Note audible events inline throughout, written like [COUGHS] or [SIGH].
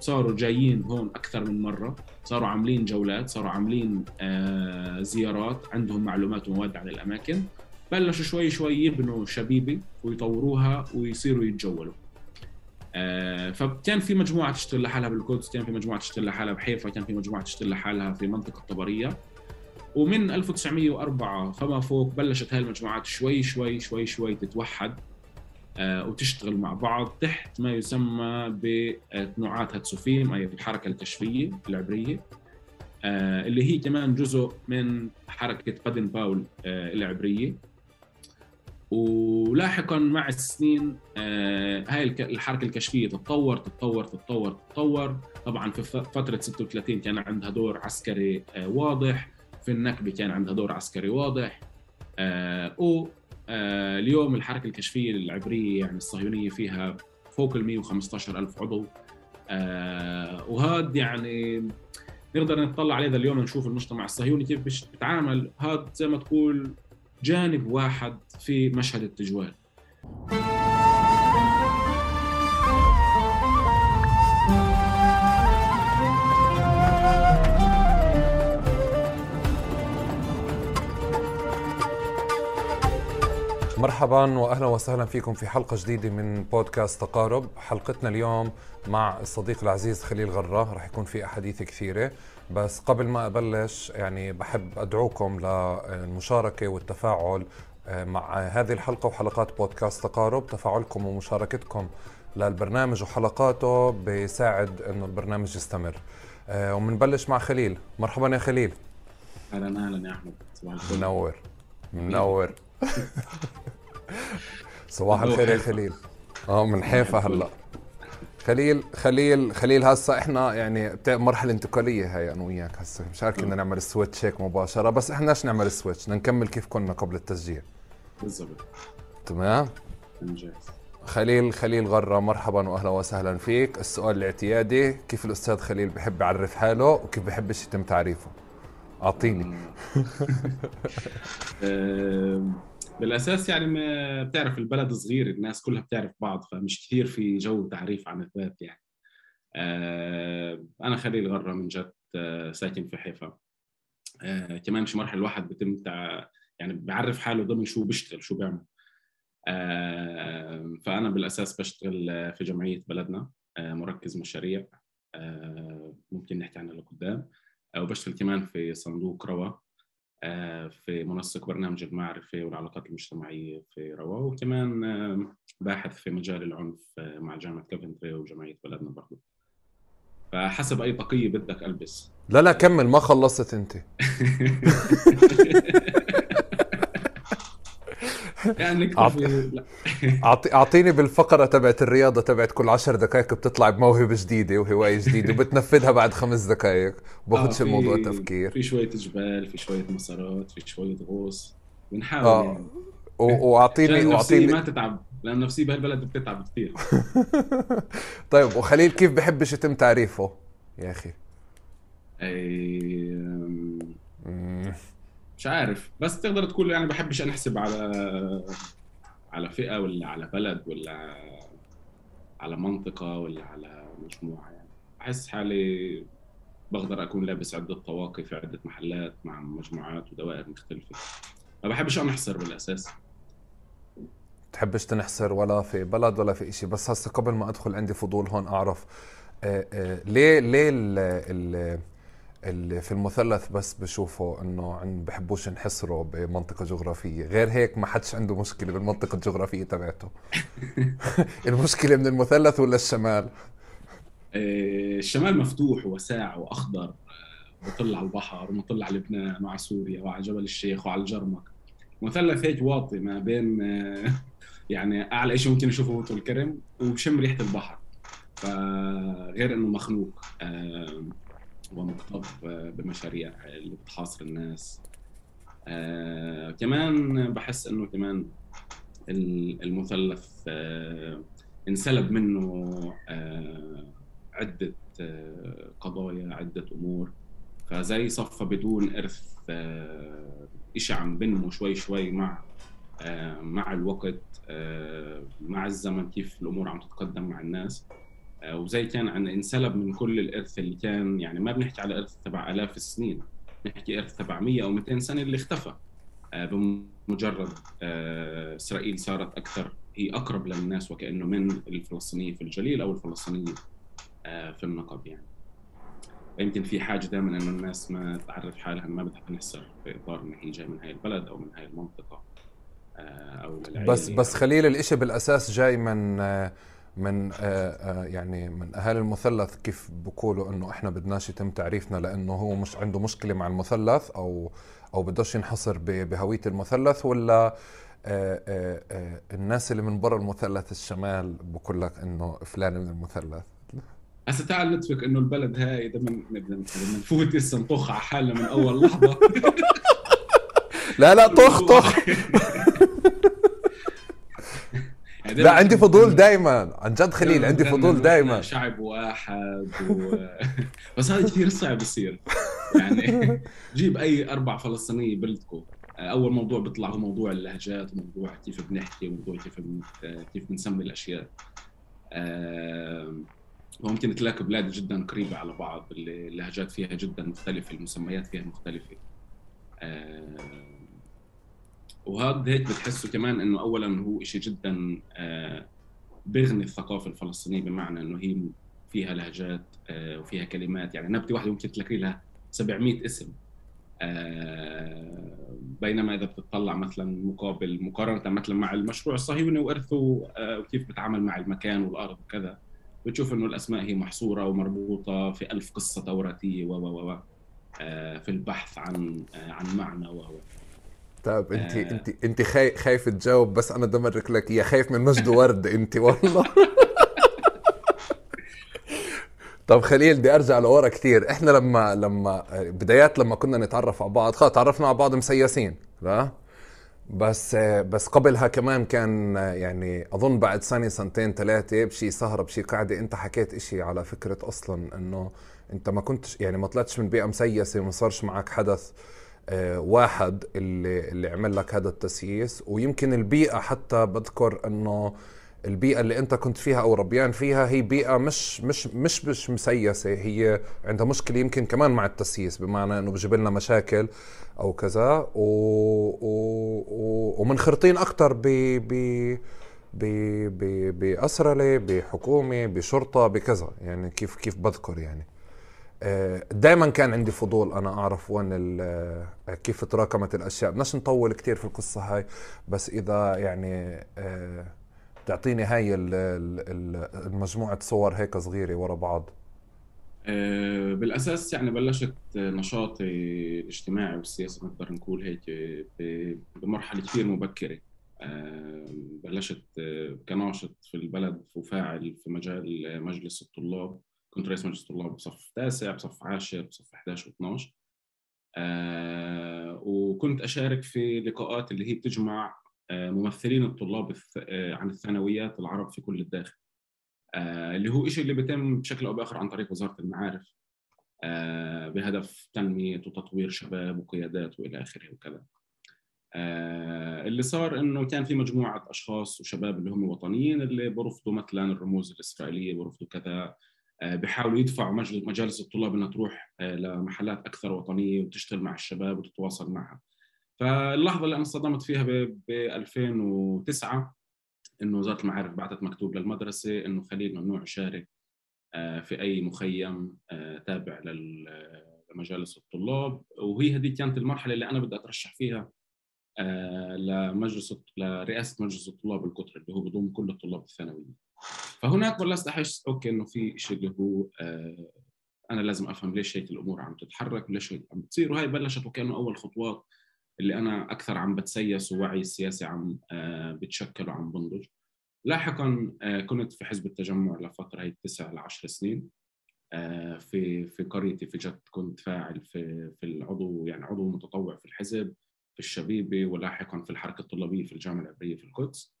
صاروا جايين هون أكثر من مرة. صاروا عاملين جولات صاروا عاملين آه زيارات. عندهم معلومات ومواد عن الأماكن. بلشوا شوي شوي يبنوا شبيبة ويطوروها ويصيروا يتجولوا. آه فكان في مجموعة تشتغل لحالها بالقدس كان في مجموعة تشتغل لحالها بحيفا كان في مجموعة تشتغل لحالها في منطقة طبرية. ومن 1904 فما فوق بلشت هاي المجموعات شوي شوي شوي شوي تتوحد. وتشتغل مع بعض تحت ما يسمى بتنوعات هاتسوفيم أي الحركة الكشفية العبرية. آه، اللي هي كمان جزء من حركة بادن باول آه، العبرية. ولاحقا مع السنين هاي الحركة الكشفية تتطور تتطور تتطور تتطور. طبعا في فترة 36 كان عندها دور عسكري واضح. في النكبة كان عندها دور عسكري واضح. آه، اليوم الحركة الكشفية العبريه يعني الصهيونية فيها فوق ال 115 ألف عضو. آه، وهذا يعني نقدر نطلع عليه اليوم نشوف المجتمع الصهيوني كيف بيتعامل هذا زي ما تقول جانب واحد في مشهد التجوال. مرحبا واهلا وسهلا فيكم في حلقة جديدة من بودكاست تقارب. حلقتنا اليوم مع الصديق العزيز خليل غرة رح يكون في أحاديث كثيرة. بس قبل ما أبلش يعني بحب أدعوكم للمشاركة والتفاعل آه، مع هذه الحلقة وحلقات بودكاست تقارب. تفاعلكم ومشاركتكم للبرنامج وحلقاته بيساعد إنه البرنامج يستمر. آه، ومنبلش مع خليل. مرحبا يا خليل. أهلا أهلا يا أحمد. صباح الخير. منور. منور. [LAUGHS] صباح الخير يا خليل. آه من حيفا هلا. خليل خليل خليل هسا إحنا يعني مرحلة انتقالية هاي أنا وياك هسا. مش عارف كنا نعمل ال switch هيك مباشرة بس إحنا إيش نعمل ال switch بدنا نكمل كيف كنا قبل التسجيل. بالضبط. تمام؟ خليل خليل غرة مرحبا واهلا وسهلا فيك. السؤال الاعتيادي كيف الأستاذ خليل بحب يعرف حاله وكيف بحب يتم تعريفه؟ أعطيني. [LAUGHS] بالأساس يعني ما بتعرف البلد صغير الناس كلها بتعرف بعض فمش كثير في جو تعريف عن الذات يعني. آه أنا خليل غرة من جد آه ساكن في حيفا. آه كمان في مرحلة الواحد بتم يعني بعرف حاله ضمن شو بيشتغل شو بيعمل. فأنا بالأساس بشتغل في جمعية بلدنا مركز مشاريع. ممكن نحكي عنها لقدام. وبشتغل كمان في صندوق آه، في منسق برنامج المعرفة والعلاقات المجتمعية في روا وكمان آه، باحث في مجال العنف آه، مع جامعة كوفنتري وجمعية بلدنا برضه فحسب أي طاقية بدك ألبس. لا لا كمل ما خلصت أنت. [LAUGHS] [LAUGHS] يعني [LAUGHS] أعطيني بالفقرة تبعت الرياضة تبعت كل عشر دقائق بتطلع بموهبة جديدة وهواية جديدة وبتنفذها بعد خمس دقائق. باخذش آه الموضوع تفكير في شوية جبال في شوية مسارات في شوية غوص. بنحاول آه. يعني. واعطيني واعطيني ما تتعب لأن نفسي بهالبلد بتتعب كثير [LAUGHS] طيب وخليل كيف بحبش يتم تعريفه يا أخي؟ أي... مش عارف. بس تقدر تقول يعني بحبش انحسب على على فئة ولا على بلد ولا على منطقة ولا على مجموعة يعني. أحس حالي بقدر أكون لابس عدة طواقي في عدة محلات مع مجموعات ودوائر مختلفة. ما بحبش انحصر بالأساس. تحبش تنحصر ولا في بلد ولا في شيء بس هسه قبل ما أدخل عندي فضول هون أعرف آه، آه، ليه ليه ال ال اللي في المثلث بس بشوفوا إنه عن بحبوش ينحصروا بمنطقة جغرافية. غير هيك ما حدش عنده مشكلة بالمنطقة الجغرافية تبعته. [LAUGHS] [LAUGHS] المشكلة من المثلث ولا الشمال؟ آه، الشمال مفتوح وواسع وأخضر آه، بطل على البحر ومطل على لبنان وعلى سوريا وعلى جبل الشيخ وعلى الجرمك. مثلث هيك واطي ما بين آه، [LAUGHS] يعني أعلى شيء ممكن نشوفه هو الكرم وبشم ريحة البحر. فغير إنه مخنوق ومكتظ بمشاريع اللي بتحاصر الناس. آه كمان بحس إنه كمان المثلث آه انسلب منه آه عدة آه قضايا عدة أمور. فزي صفى بدون إرث آه إشي عم بنمو شوي شوي مع آه مع الوقت آه مع الزمن كيف الأمور عم تتقدم مع الناس. وزي كان عن انسلب من كل الإرث اللي كان يعني ما بنحكي على إرث تبع آلاف السنين نحكي إرث تبع 100 أو 200 سنة اللي اختفى. بمجرد إسرائيل صارت أكثر هي أقرب للناس وكأنه من الفلسطينيه في الجليل أو الفلسطينيه في النقب يعني. يمكن في حاجة دائما إنه الناس ما تعرف حالها ما بدها تنحصر في إطار إن هي جاي من هاي البلد أو من هاي المنطقة أو بس بس خليل الإشي بالأساس جاي من من يعني من أهالي المثلث كيف بقولوا إنه إحنا بدناش يتم تعريفنا لإنه هو مش عنده مشكلة مع المثلث أو أو بدوش ينحصر بهوية المثلث ولا آآ الناس اللي من برا المثلث الشمال بقول لك إنه فلان من المثلث؟ هسه تعال نتفق إنه البلد هاي إذا بدنا نفوت هسه نطخ على حالنا من أول لحظة. [LAUGHS] لا لا طخ طخ. [LAUGHS] لا عندي فضول دائما عن جد خليل عندي فضول دائما شعب واحد و... [LAUGHS] بس هذا كثير صعب يصير. يعني [LAUGHS] جيب أي أربع فلسطينية بلدكم أول موضوع بيطلع هو موضوع اللهجات وموضوع كيف بنحكي وموضوع كيف بن... كيف بنسمي الأشياء. ممكن تلاقي بلاد جدا قريبة على بعض اللهجات فيها جدا مختلفة المسميات فيها مختلفة. وهذا هيك بتحسه كمان إنه اولا هو شيء جدا بغني الثقافة الفلسطينية بمعنى إنه هي فيها لهجات وفيها كلمات. يعني نبته واحدة ممكن تلاقي لها 700 اسم. بينما إذا بتطلع مثلا مقابل مقارنة مثلا مع المشروع الصهيوني وإرثه وكيف بتعامل مع المكان والأرض وكذا بتشوف إنه الأسماء هي محصورة ومربوطة في ألف قصة توراتية و و و في البحث عن عن معنى وهو طيب انت آه. انت انت خايف خايف تجاوب بس أنا دمرك لك يا خايف من مجد ورد انت والله. [LAUGHS] طب خليل بدي أرجع لورا كثير إحنا لما لما بدايات لما كنا نتعرف على بعض خلص تعرفنا على بعض مسيسين لا؟ بس بس قبلها كمان كان يعني أظن بعد سنة سنتين ثلاثة بشي سهرة بشي قعده أنت حكيت إشي على فكرة أصلا إنه أنت ما كنتش يعني ما طلعتش من بيئة مسيسة وما صارش معك حدث. واحد اللي اللي عمل لك هذا التسييس. ويمكن البيئة حتى بذكر إنه البيئة اللي أنت كنت فيها أو ربيان فيها هي بيئة مش مش مش مش مسيسة. هي عندها مشكلة يمكن كمان مع التسييس بمعنى إنه بجيب لنا مشاكل أو كذا. و... و... و... ومنخرطين ب ب ب بأسرلة بحكومة بشرطة بكذا. يعني كيف كيف بذكر يعني. دائما كان عندي فضول أنا أعرف وين كيف تراكمت الأشياء. بدناش نطول كثير في القصة هاي بس إذا يعني تعطيني هاي المجموعة صور هيك صغيرة ورا بعض. بالأساس يعني بلشت نشاطي الاجتماعي والسياسي نقدر نقول هيك بمرحلة كثير مبكرة. بلشت كناشط في البلد وفاعل في مجال مجلس الطلاب. كنت رئيس مجلس الطلاب بصف تاسع بصف عاشر بصف 11 و12 آه وكنت أشارك في لقاءات اللي هي بتجمع آه ممثلين الطلاب آه عن الثانويات العرب في كل الداخل. آه اللي هو شيء اللي بيتم بشكل أو بآخر عن طريق وزارة المعارف. آه بهدف تنمية وتطوير شباب وقيادات وإلى آخره وكذا. آه اللي صار إنه كان في مجموعة أشخاص وشباب اللي هم وطنيين اللي برفضوا مثلا الرموز الإسرائيلية برفضوا كذا. بيحاولوا يدفعوا مجالس الطلاب إنها تروح لمحلات أكثر وطنية وتشتغل مع الشباب وتتواصل معها. فاللحظة اللي أنا اصطدمت فيها ب 2009 إنه وزارة المعارف بعثت مكتوب للمدرسة إنه خليل ممنوع يشارك في أي مخيم تابع لمجالس الطلاب وهي هذه كانت المرحلة اللي أنا بدي أترشح فيها لمجلس لرئاسة مجلس الطلاب القطري اللي هو بضم كل الطلاب الثانويين. فهناك بلشت أحس أوكي إنه في شيء اللي هو آه أنا لازم أفهم ليش هيك الأمور عم تتحرك وليش هيك عم بتصير. وهي بلشت وكانه أول خطوات اللي أنا أكثر عم بتسيس ووعي السياسي عم آه بتشكل وعم بنضج. لاحقا آه كنت في حزب التجمع لفترة هي تسع لعشر سنين. آه في في قريتي في جد كنت فاعل في في العضو يعني عضو متطوع في الحزب في الشبيبة ولاحقا في الحركة الطلابية في الجامعة العبرية في القدس.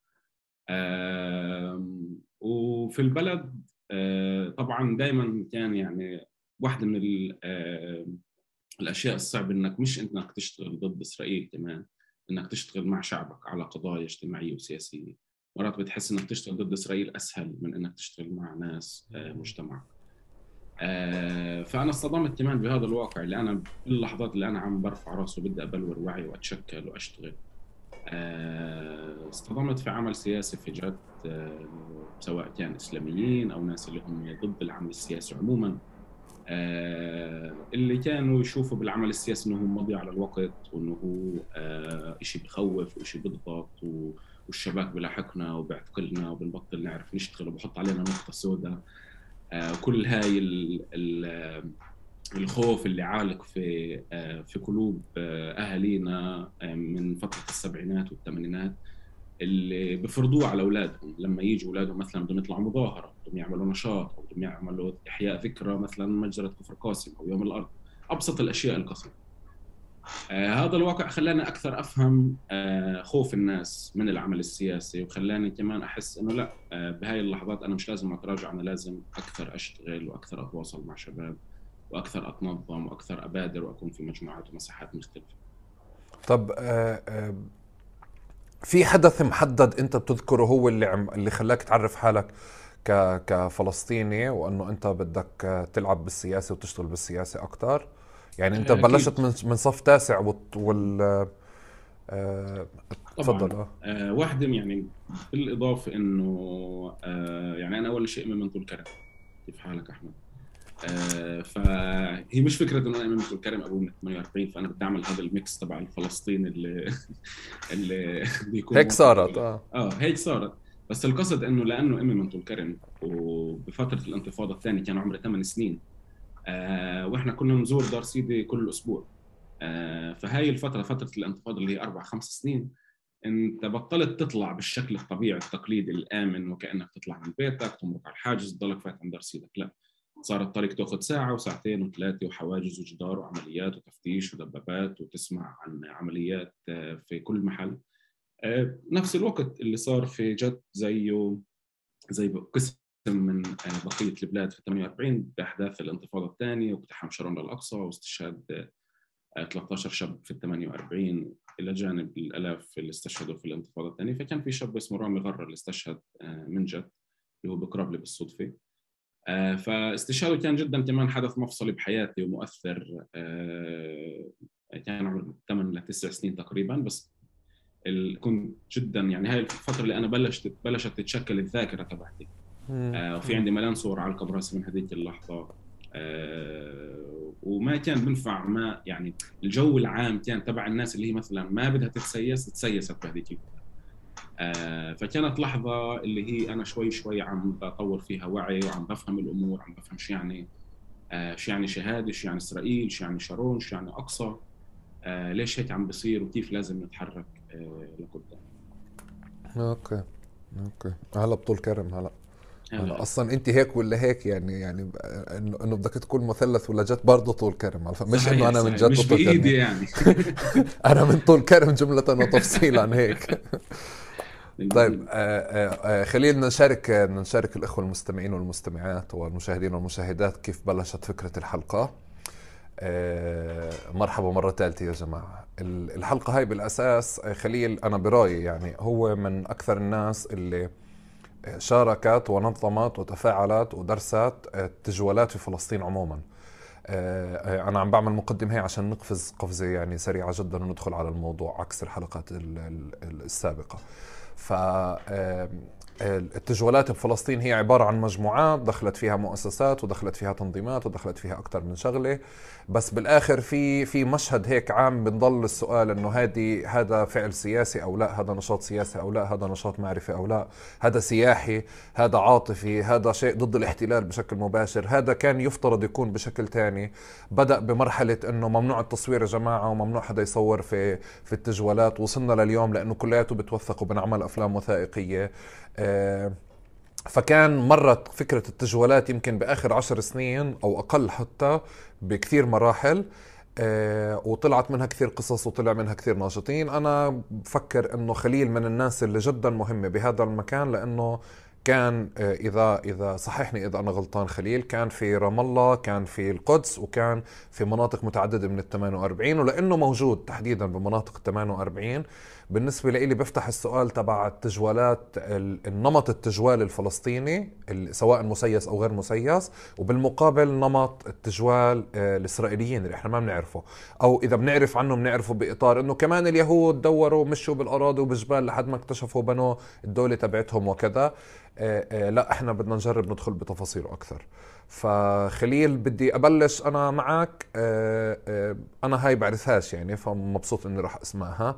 وفي البلد طبعا دائما كان يعني واحدة من الأشياء الصعبة إنك مش إنك تشتغل ضد إسرائيل كمان إنك تشتغل مع شعبك على قضايا اجتماعية وسياسية. مرات بتحس إنك تشتغل ضد إسرائيل أسهل من إنك تشتغل مع ناس آه، مجتمع آه، فأنا اصطدمت كمان بهذا الواقع اللي أنا باللحظات اللي أنا عم برفع راسي وبدي أبلور وعي وأتشكل وأشتغل. آه، اصطدمت في عمل سياسي في جد سواء كان إسلاميين أو ناس اللي هم ضد العمل السياسي عموما. اللي كانوا يشوفوا بالعمل السياسي إنه هو مضيع على الوقت وإنه هو شيء بخوف وشيء بيضغط والشباك بلاحقنا وبيعتقلنا وبنبطل نعرف نشتغل وبحط علينا نقطة سوداء. آه، كل هاي الخوف اللي عالق في آه، في قلوب آه، أهالينا من فتره السبعينات والثمانينات اللي بفرضوه على أولادهم. لما يجوا أولادهم مثلا بدهم يطلعوا مظاهرة بدهم يعملوا نشاط أو بدهم يعملوا إحياء ذكرى مثلا مجزرة كفر قاسم أو يوم الأرض. أبسط الأشياء القصيرة. آه هذا الواقع خلاني أكثر أفهم آه خوف الناس من العمل السياسي وخلاني كمان أحس إنه لا آه بهاي اللحظات أنا مش لازم أتراجع أنا لازم أكثر أشتغل وأكثر أتواصل مع شباب. وأكثر أتنظم وأكثر أبادر وأكون في مجموعات ومساحات مختلفة. طب آه آه في حدث محدد أنت بتذكره هو اللي عم اللي خلاك تعرف حالك ك كفلسطيني وأنه أنت بدك تلعب بالسياسة وتشتغل بالسياسة أكثر؟ يعني أنت أكيد. بلشت من من صف تاسع وال آه تفضل آه, آه واحدة يعني بالإضافة إنه آه يعني أنا أول شيء من طول كرم كيف حالك أحمد؟ آه فهي مش فكرة انه أنا من طول كرم أبوي من 48 فأنا بدي أعمل هذا الميكس تبع الفلسطيني اللي [LAUGHS] اللي [LAUGHS] بيكون هيك صارت آه. آه هيك صارت. بس القصد إنه لأنه أمي من طول كرم وبفترة الانتفاضة الثانية كان عمري 8 سنين آه وإحنا كنا نزور دار سيدي كل أسبوع. آه فهاي الفترة فترة الانتفاضة اللي هي أربع خمس سنين أنت بطلت تطلع بالشكل الطبيعي التقليدي الآمن وكأنك تطلع من بيتك تمرق على الحاجز تضلك فات عند دار سيدك لا. صار الطريق تاخذ ساعة وساعتين وثلاثة وحواجز وجدار وعمليات وتفتيش ودبابات وتسمع عن عمليات آه، في كل محل. آه، نفس الوقت اللي صار في جد زيه زي قسم من آه، بقية البلاد في 48 بأحداث الانتفاضة الثانية واقتحام شارون الأقصى واستشهاد 13 آه، شاب في ال 48 إلى جانب الألاف اللي استشهدوا في الانتفاضة الثانية. فكان في شاب اسمه رامي غره اللي استشهد من جد اللي هو بقرب لي بالصدفة. فاستشهاده كان جدا كمان حدث مفصلي بحياتي ومؤثر كان عمري 8 ل 9 سنين تقريبا بس كنت جدا يعني هاي الفترة اللي أنا بلشت بلشت تتشكل الذاكرة تبعتي. آه وفي عندي ملان صور على الكبراسي من هذيك اللحظة. آه وما كان بنفع ما يعني الجو العام كان تبع الناس اللي هي مثلا ما بدها تتسيس تسيست بهذيك آه فكانت لحظة اللي هي أنا شوي شوي عم بطور فيها وعي وعم بفهم الأمور عم بفهم شو يعني آه شو يعني شهادة شو يعني إسرائيل شو يعني شارون شو يعني أقصى. آه ليش هيك عم بصير وكيف لازم نتحرك آه لقدام okay okay. هلا بطول كرم هلا. هلا. أصلا أنت هيك ولا هيك يعني يعني إنه بدك تكون مثلث ولا جت برضه طول كرم. مش إنه أنا من جد مش طول بإيدي يعني. [LAUGHS] أنا من طول كرم جملة وتفصيلا هيك. [LAUGHS] طيب آه، آه، آه، خلينا نشارك نشارك الإخوة المستمعين والمستمعات والمشاهدين والمشاهدات كيف بلشت فكرة الحلقة. مرحبا مرة ثالثة يا جماعة. الحلقة هاي بالأساس خليل أنا برأيي يعني هو من أكثر الناس اللي شاركت ونظمت وتفاعلت ودرست التجوالات في فلسطين عموما. أنا عم بعمل مقدمة هي عشان نقفز قفزة يعني سريعة جدا وندخل على الموضوع عكس الحلقات السابقة. ف التجولات بفلسطين هي عبارة عن مجموعات دخلت فيها مؤسسات ودخلت فيها تنظيمات ودخلت فيها أكثر من شغلة. بس بالآخر في في مشهد هيك عام بنضل السؤال إنه هذه هذا فعل سياسي أو لا؟ هذا نشاط سياسي أو لا؟ هذا نشاط معرفي أو لا؟ هذا سياحي؟ هذا عاطفي؟ هذا شيء ضد الاحتلال بشكل مباشر؟ هذا كان يفترض يكون بشكل ثاني بدأ بمرحلة إنه ممنوع التصوير يا جماعة وممنوع حدا يصور في في التجولات؟ وصلنا لليوم لأنه كلياته بتوثق وبنعمل أفلام وثائقية. آه، فكان مرت فكرة التجوالات يمكن بآخر عشر سنين أو أقل حتى بكثير مراحل آه، وطلعت منها كثير قصص وطلع منها كثير ناشطين. أنا بفكر أنه خليل من الناس اللي جدا مهمة بهذا المكان لأنه كان آه، إذا إذا صححني إذا أنا غلطان خليل كان في رام الله كان في القدس وكان في مناطق متعددة من ال 48 ولأنه موجود تحديدا بمناطق ال 48 بالنسبة لي بفتح السؤال تبع التجوالات النمط التجوال الفلسطيني سواء مسيس أو غير مسيس وبالمقابل نمط التجوال آه، الإسرائيليين اللي إحنا ما بنعرفه. أو إذا بنعرف عنه بنعرفه بإطار إنه كمان اليهود دوروا مشوا بالأراضي وبالجبال لحد ما اكتشفوا بنوا الدولة تبعتهم وكذا. آه، آه، لا إحنا بدنا نجرب ندخل بتفاصيله أكثر. فخليل بدي أبلش أنا معك. أنا هاي بعرفهاش يعني فمبسوط إني راح أسمعها.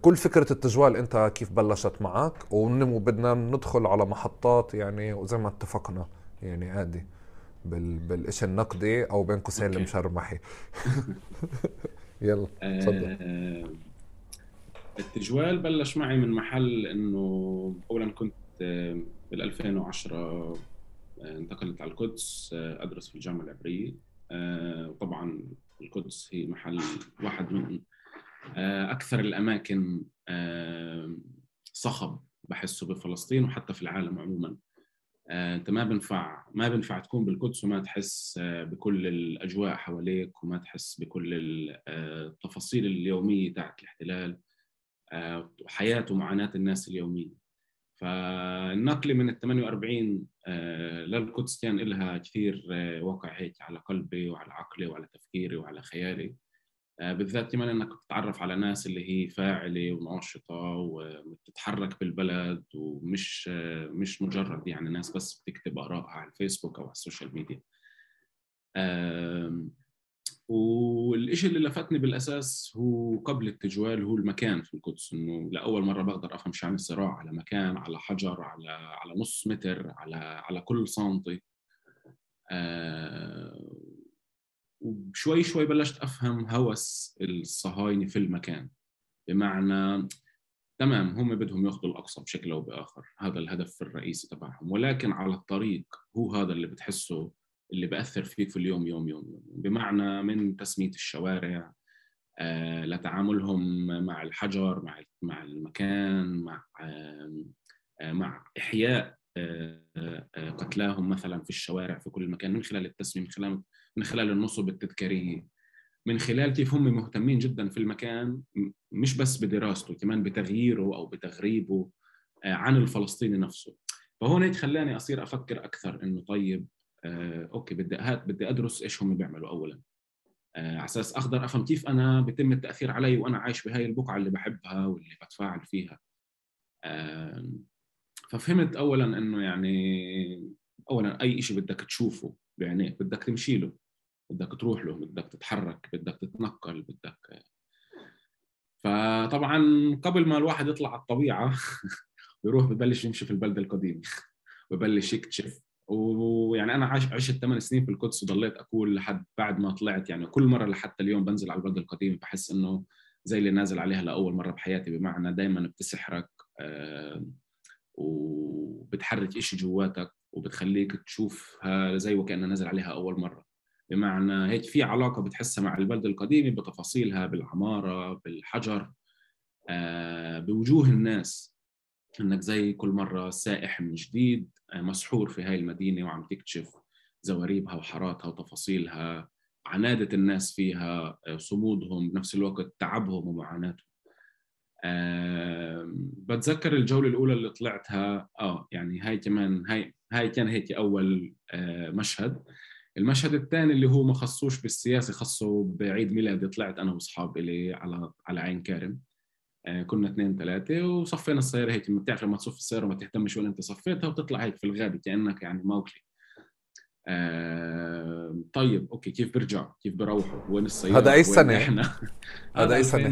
كل فكرة التجوال أنت كيف بلشت معك وبدنا ندخل على محطات يعني وزي ما اتفقنا يعني عادي بال... بالإشي النقدي أو بين قوسين المشرمحي. [LAUGHS] يلا تفضل. آه التجوال بلش معي من محل إنه اولا كنت بال 2010 انتقلت على القدس آه، أدرس في الجامعة العبرية. آه، وطبعا القدس هي محل واحد من آه، أكثر الأماكن صخب بحسه بفلسطين وحتى في العالم عموما. أنت ما بنفع ما بنفع تكون بالقدس وما تحس بكل الأجواء حواليك وما تحس بكل التفاصيل اليومية تاعت الاحتلال وحياه ومعاناة الناس اليومية. فالنقله من ال 48 آه، للقدس كان لها كثير آه، وقع هيك على قلبي وعلى عقلي وعلى تفكيري وعلى خيالي. آه، بالذات كمان إنك تتعرف على ناس اللي هي فاعلة وناشطة وبتتحرك بالبلد ومش مش مجرد يعني ناس بس بتكتب ارائها على الفيسبوك أو على ال social media. والشيء اللي لفتني بالأساس هو قبل التجوال هو المكان في القدس إنه لأول مرة بقدر أفهم شو عن الصراع على مكان على حجر على على نص متر على على كل سنتي. آه وشوي شوي بلشت أفهم هوس الصهاينة في المكان. بمعنى تمام هم بدهم ياخذوا الأقصى بشكل أو بآخر هذا الهدف الرئيسي تبعهم. ولكن على الطريق هو هذا اللي بتحسه اللي بأثر فيك في اليوم يوم يوم يوم. بمعنى من تسمية الشوارع آه، لتعاملهم مع الحجر مع مع المكان مع آه، مع إحياء آه، قتلاهم مثلا في الشوارع في كل مكان من خلال التسمية من خلال من خلال النصب التذكارية. من خلال كيف هم مهتمين جدا في المكان مش بس بدراسته كمان بتغييره أو بتغريبه عن الفلسطيني نفسه. فهون هيك خلاني أصير أفكر أكثر إنه طيب آه، أوكي بدي هات بدي أدرس إيش هم بيعملوا اولا. آه، على أساس أقدر أفهم كيف أنا بيتم التأثير علي وأنا عايش بهاي البقعة اللي بحبها واللي بتفاعل فيها. آه، ففهمت اولا إنه يعني اولا أي شيء بدك تشوفه بعينيك بدك تمشي له بدك تروح له بدك تتحرك بدك تتنقل بدك فطبعا قبل ما الواحد يطلع على الطبيعة [LAUGHS] بيروح ببلش يمشي في البلده القديمه ببلش يكتشف. ويعني أنا عاش عشت ثمان سنين في القدس وضليت أقول لحد بعد ما طلعت يعني كل مرة لحتى اليوم بنزل على البلد القديم بحس إنه زي اللي نازل عليها لأول مرة بحياتي بمعنى دائما بتسحرك آه وبتحرك شيء جواتك. وبتخليك تشوفها زي وكأنها نازل عليها أول مرة. بمعنى هيك في علاقة بتحسها مع البلد القديمة بتفاصيلها بالعمارة بالحجر آه بوجوه الناس. إنك زي كل مرة سائح من جديد آه، مسحور في هاي المدينة وعم تكتشف زواريبها وحاراتها وتفاصيلها عنادة الناس فيها آه، صمودهم بنفس الوقت تعبهم ومعاناتهم. أه بتذكر الجولة الأولى اللي طلعتها؟ آه يعني هاي كمان هاي هاي كان هيك أول أه مشهد. المشهد الثاني اللي هو ما خصوش بالسياسة خصه بعيد ميلادي طلعت أنا وأصحابي إلي على على عين كارم آه، كنا اثنين ثلاثة وصفينا السيارة هيك. بتعرف لما تصف السيارة وما تهتمش وين أنت صفيتها وتطلع هيك في الغابة كأنك يعني موكلي آه طيب okay كيف بيرجعوا؟ كيف بيروحوا؟ وين السيارة؟ هذا أي سنة؟ إحنا؟ هذا أي سنة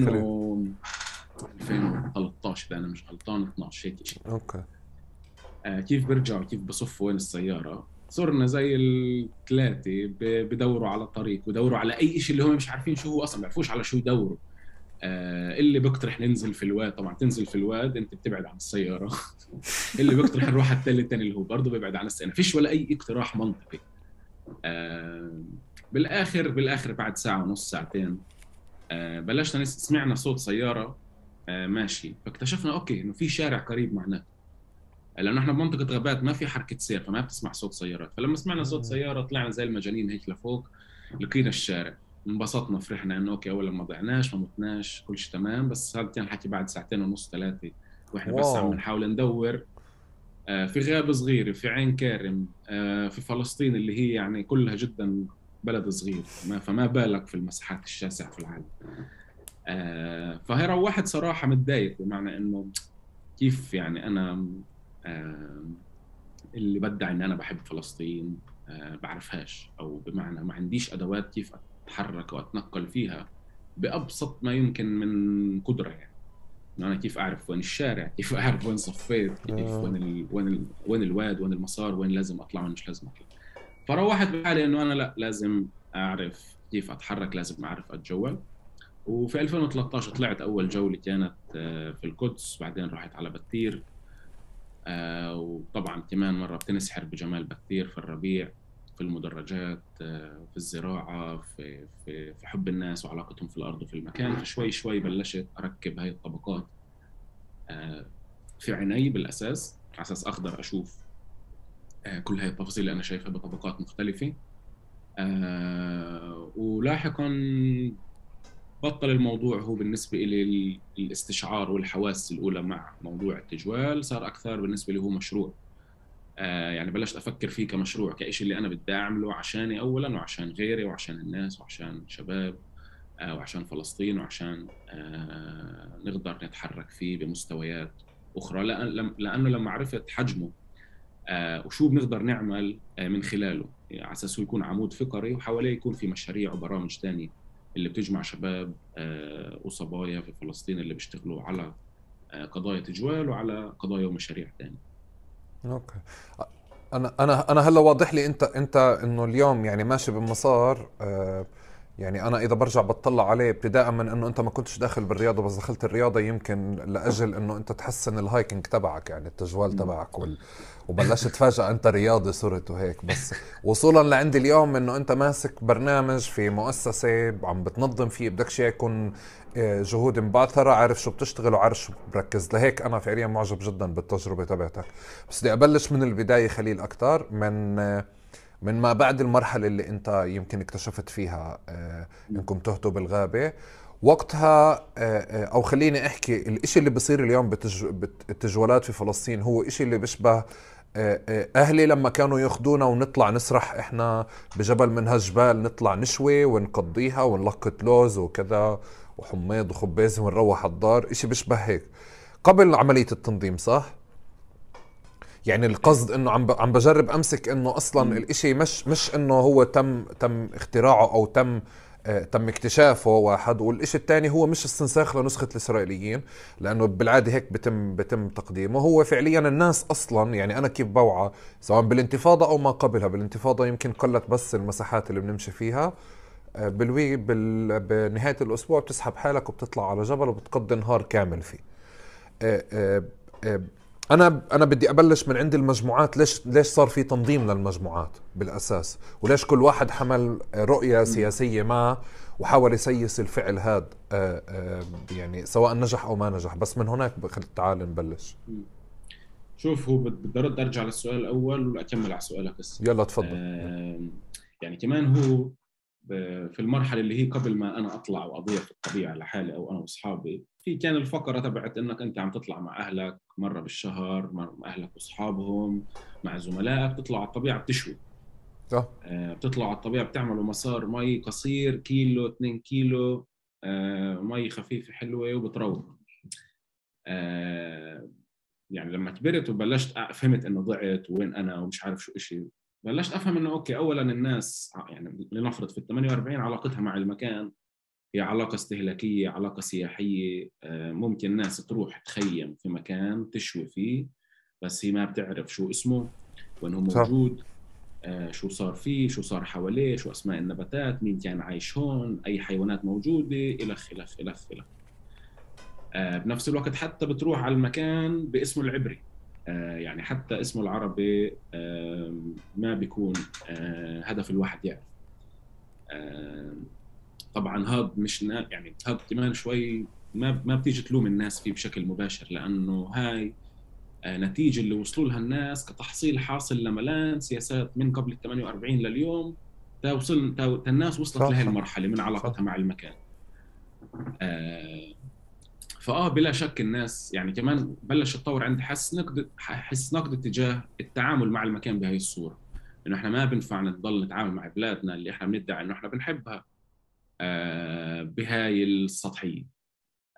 2013 اذا أنا مش غلطان 12 هيك شيء okay. آه كيف بيرجعوا كيف بصفوا وين السيارة؟ صرنا زي الثلاثة بدوروا على طريق بدوروا على أي شيء اللي هم مش عارفين شو هو أصلا ما بيعرفوش على شو يدوروا آه اللي بيقترح ننزل في الواد طبعا تنزل في الواد أنت بتبعد عن السيارة. [LAUGHS] اللي بيقترح نروح على التل الثاني اللي هو برضه بيبعد عن السيارة. فيش ولا أي اقتراح منطقي. آه بالآخر بالآخر بعد ساعة ونص ساعتين آه بلشنا سمعنا صوت سيارة. ماشي. فاكتشفنا okay إنه في شارع قريب معنا. لأنه إحنا بمنطقة غابات ما في حركة سير فما بتسمع صوت سيارات. فلما سمعنا صوت سيارة طلعنا زي المجانين هيك لفوق لقينا الشارع. انبسطنا فرحنا إنه okay اولا ما ضعناش ما متناش كل شيء تمام. بس هذا كان حكي بعد ساعتين ونص ثلاثة. وإحنا بس عم نحاول ندور. آه، في غابة صغيرة في عين كارم آه، في فلسطين اللي هي يعني كلها جدا بلد صغير. فما بالك في المساحات الشاسعة في العالم. آه، فهي روحت صراحة متضايق بمعنى إنه كيف يعني أنا اللي بدعي إن أنا بحب فلسطين بعرفهاش أو بمعنى ما عنديش أدوات كيف أتحرك واتنقل فيها بأبسط ما يمكن من قدرة يعني. أنا كيف أعرف وين الشارع كيف أعرف وين صفيت كيف آه. وين ال... وين ال... وين الواد وين المسار وين لازم أطلع وين مش لازم أطلع. فروحت بحالي إنه أنا لا لازم أعرف كيف أتحرك لازم أعرف أتجول. وفي 2013 طلعت أول جولة كانت آه، في القدس بعدين رحت على بتير آه، وطبعا كمان مرة بتنسحر بجمال بتير في الربيع في المدرجات في الزراعة في في في حب الناس وعلاقتهم في الأرض وفي المكان. فشوي شوي بلشت أركب هاي الطبقات في عيني بالأساس على أساس أقدر أشوف كل هاي التفاصيل اللي أنا شايفها بطبقات مختلفة. ولاحقا بطل الموضوع هو بالنسبة لي الاستشعار والحواس الأولى مع موضوع التجوال صار أكثر بالنسبة لي هو مشروع. آه يعني بلشت أفكر فيه كمشروع كإشي اللي أنا بدي أعمله عشاني أولا وعشان غيري وعشان الناس وعشان شباب آه وعشان فلسطين وعشان آه نقدر نتحرك فيه بمستويات أخرى. لأن لأنه لما عرفت حجمه آه وشو بنقدر نعمل آه من خلاله على أساس يكون عمود فقري وحواليه يكون في مشاريع وبرامج ثانية اللي بتجمع شباب آه، وصبايا في فلسطين اللي بيشتغلوا على آه، قضايا تجوال وعلى قضايا ومشاريع ثانية. okay أنا أنا أنا هلا واضح لي أنت أنت إنه اليوم يعني ماشي بمسار آه يعني أنا إذا برجع بطلع عليه ابتداء من إنه أنت ما كنتش داخل بالرياضة بس دخلت الرياضة يمكن لأجل إنه أنت تحسن ال hiking تبعك يعني التجوال تبعك وال... وبلشت فجاه أنت رياضي صرت وهيك. بس وصولا لعندي اليوم إنه أنت ماسك برنامج في مؤسسة عم بتنظم فيه بدك يكون آه، جهود مبعثرة عارف شو بتشتغل وعارف شو بركز لهيك أنا فعليا معجب جدا بالتجربة تبعتك. بس بدي أبلش من البداية خليل أكثر من آه، من ما بعد المرحلة اللي أنت يمكن اكتشفت فيها آه، أنكم تهتوا بالغابة. وقتها آه، آه، أو خليني أحكي الإشي اللي بصير اليوم بالتجولات في فلسطين هو إشي اللي بيشبه أهلي لما كانوا ياخذونا ونطلع نسرح إحنا بجبل من هالجبال نطلع نشوي ونقضيها ونلقط لوز وكذا وحميض وخباز ونروح على الدار. إشي بيشبه هيك. قبل عملية التنظيم صح؟ يعني القصد إنه عم عم بجرب أمسك إنه أصلا الإشي مش مش إنه هو تم تم اختراعه أو تم آه تم اكتشافه واحد والشيء الثاني هو مش استنساخ لنسخة الإسرائيليين لأنه بالعادة هيك بتم بتم تقديمه. هو فعليا الناس أصلا يعني أنا كيف بوعى سواء بالانتفاضة أو ما قبلها بالانتفاضة يمكن قلت بس المساحات اللي بنمشي فيها آه بالوي بال... بنهاية الأسبوع بتسحب حالك وبتطلع على جبل وبتقضي نهار كامل فيه. آه أنا أنا بدي أبلش من عند المجموعات. ليش ليش صار في تنظيم للمجموعات بالأساس؟ وليش كل واحد حمل رؤية سياسية ما وحاول يسيس الفعل هذا آه، آه، يعني سواء نجح أو ما نجح؟ بس من هناك تعال نبلش. شوف هو بدي أرد أرجع للسؤال الأول وأكمل على سؤالك بس يلا تفضل. آه يعني كمان هو في المرحلة اللي هي قبل ما أنا أطلع واضيع في الطبيعة لحالي أو أنا وأصحابي في كان الفقرة تبعت إنك أنت عم تطلع مع أهلك مرة بالشهر مع أهلك وأصحابهم مع زملائك بتطلع على الطبيعة بتشوي. صح. آه بتطلع على الطبيعة بتعملوا مسار مي قصير كيلو 2 كيلو آه مي خفيفة حلوة وبتروح. آه يعني لما كبرت وبلشت فهمت إنه ضعت وين أنا ومش عارف شو إشي. بلشت أفهم إنه okay اولا الناس يعني لنفرض في ال 48 علاقتها مع المكان هي علاقة استهلاكية علاقة سياحية آه، ممكن ناس تروح تخيم في مكان تشوي فيه بس هي ما بتعرف شو اسمه وين هو موجود آه، شو صار فيه شو صار حواليه شو أسماء النباتات مين كان عايش هون أي حيوانات موجودة إلخ إلخ إلخ إلخ آه، بنفس الوقت حتى بتروح على المكان باسمه العبري. يعني حتى اسمه العربي ما بيكون هدف الواحد يعرف طبعا هذا مش يعني هذا كمان شوي ما ما بتيجي تلوم الناس فيه بشكل مباشر لأنه هاي آه، نتيجة اللي وصلوا لها الناس كتحصيل حاصل لملان سياسات من قبل ال 48 لليوم تا وصل تا تا الناس وصلت لهي. المرحلة من علاقتها. مع المكان آه فآه بلا شك الناس يعني كمان بلش يتطور عندي حس نقد حس نقد تجاه التعامل مع المكان بهي الصورة. إنه إحنا ما بنفع نضل نتعامل مع بلادنا اللي إحنا بندعي إنه إحنا بنحبها آه بهاي السطحية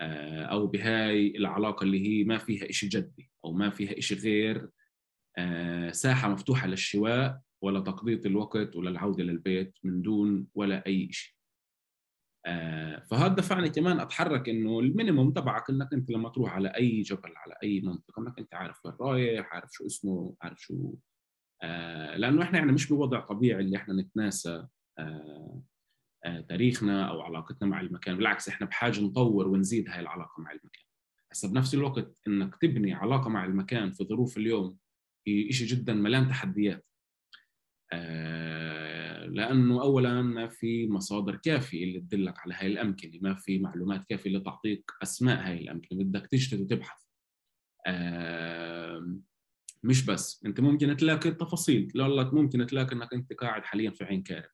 آه أو بهاي العلاقة اللي هي ما فيها إشي جدي أو ما فيها إشي غير آه ساحة مفتوحة للشواء ولا تقضيه الوقت ولا العودة للبيت من دون ولا أي شيء فهذا دفعني كمان أتحرك إنه المينيموم تبعك إنك أنت لما تروح على أي جبل على أي منطقة إنك أنت عارف وين رايح عارف شو اسمه عارف شو آه لأنه إحنا يعني مش بوضع طبيعي اللي إحنا نتناسى آه آه تاريخنا أو علاقتنا مع المكان. بالعكس إحنا بحاجة نطور ونزيد هاي العلاقة مع المكان. هسه بنفس الوقت إنك تبني علاقة مع المكان في ظروف اليوم شيء جدا مليان تحديات. آه، لأنه اولا ما في مصادر كافية اللي تدلك على هاي الأمكنة ما في معلومات كافية لتعطيك أسماء هاي الأمكنة بدك تجتهد وتبحث. آه، مش بس أنت ممكن تلاقي التفاصيل لك ممكن تلاقي إنك أنت قاعد حاليا في عين كارم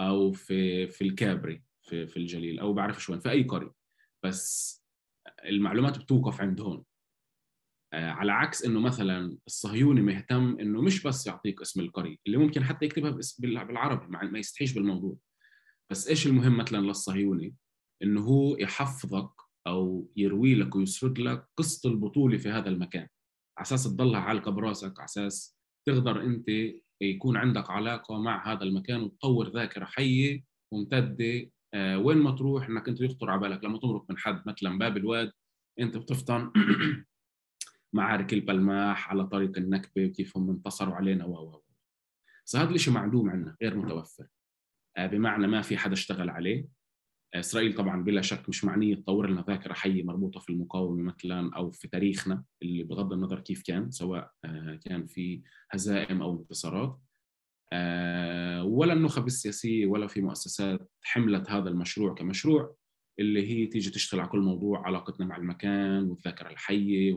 أو في في الكابري في في الجليل أو بعرف وين في أي قرية. بس المعلومات بتوقف عند هون. آه، على عكس إنه مثلا الصهيوني مهتم إنه مش بس يعطيك اسم القرية اللي ممكن حتى يكتبها بالعربي مع ما يستحيش بالموضوع. بس إيش المهم مثلا للصهيوني؟ إنه هو يحفظك أو يروي لك ويسرد لك قصة البطولة في هذا المكان. على أساس تضلها عالقة براسك على أساس تقدر أنت يكون عندك علاقة مع هذا المكان وتطور ذاكرة حية ممتدة. آه وين ما تروح إنك أنت يخطر على بالك. لما تمرق من حد مثلا باب الواد أنت بتفطن. [CLEARS THROAT] معارك البلماح على طريق النكبة وكيف هم انتصروا علينا و و هذا الشيء معدوم عندنا غير متوفر. آه بمعنى ما في حدا اشتغل عليه. إسرائيل طبعا بلا شك مش معنية تطور لنا ذاكرة حية مربوطة في المقاومة مثلا أو في تاريخنا اللي بغض النظر كيف كان سواء كان في هزائم أو انتصارات. ولا النخب السياسية ولا في مؤسسات حملت هذا المشروع كمشروع اللي هي تيجي تشتغل على كل موضوع علاقتنا مع المكان والذاكرة الحية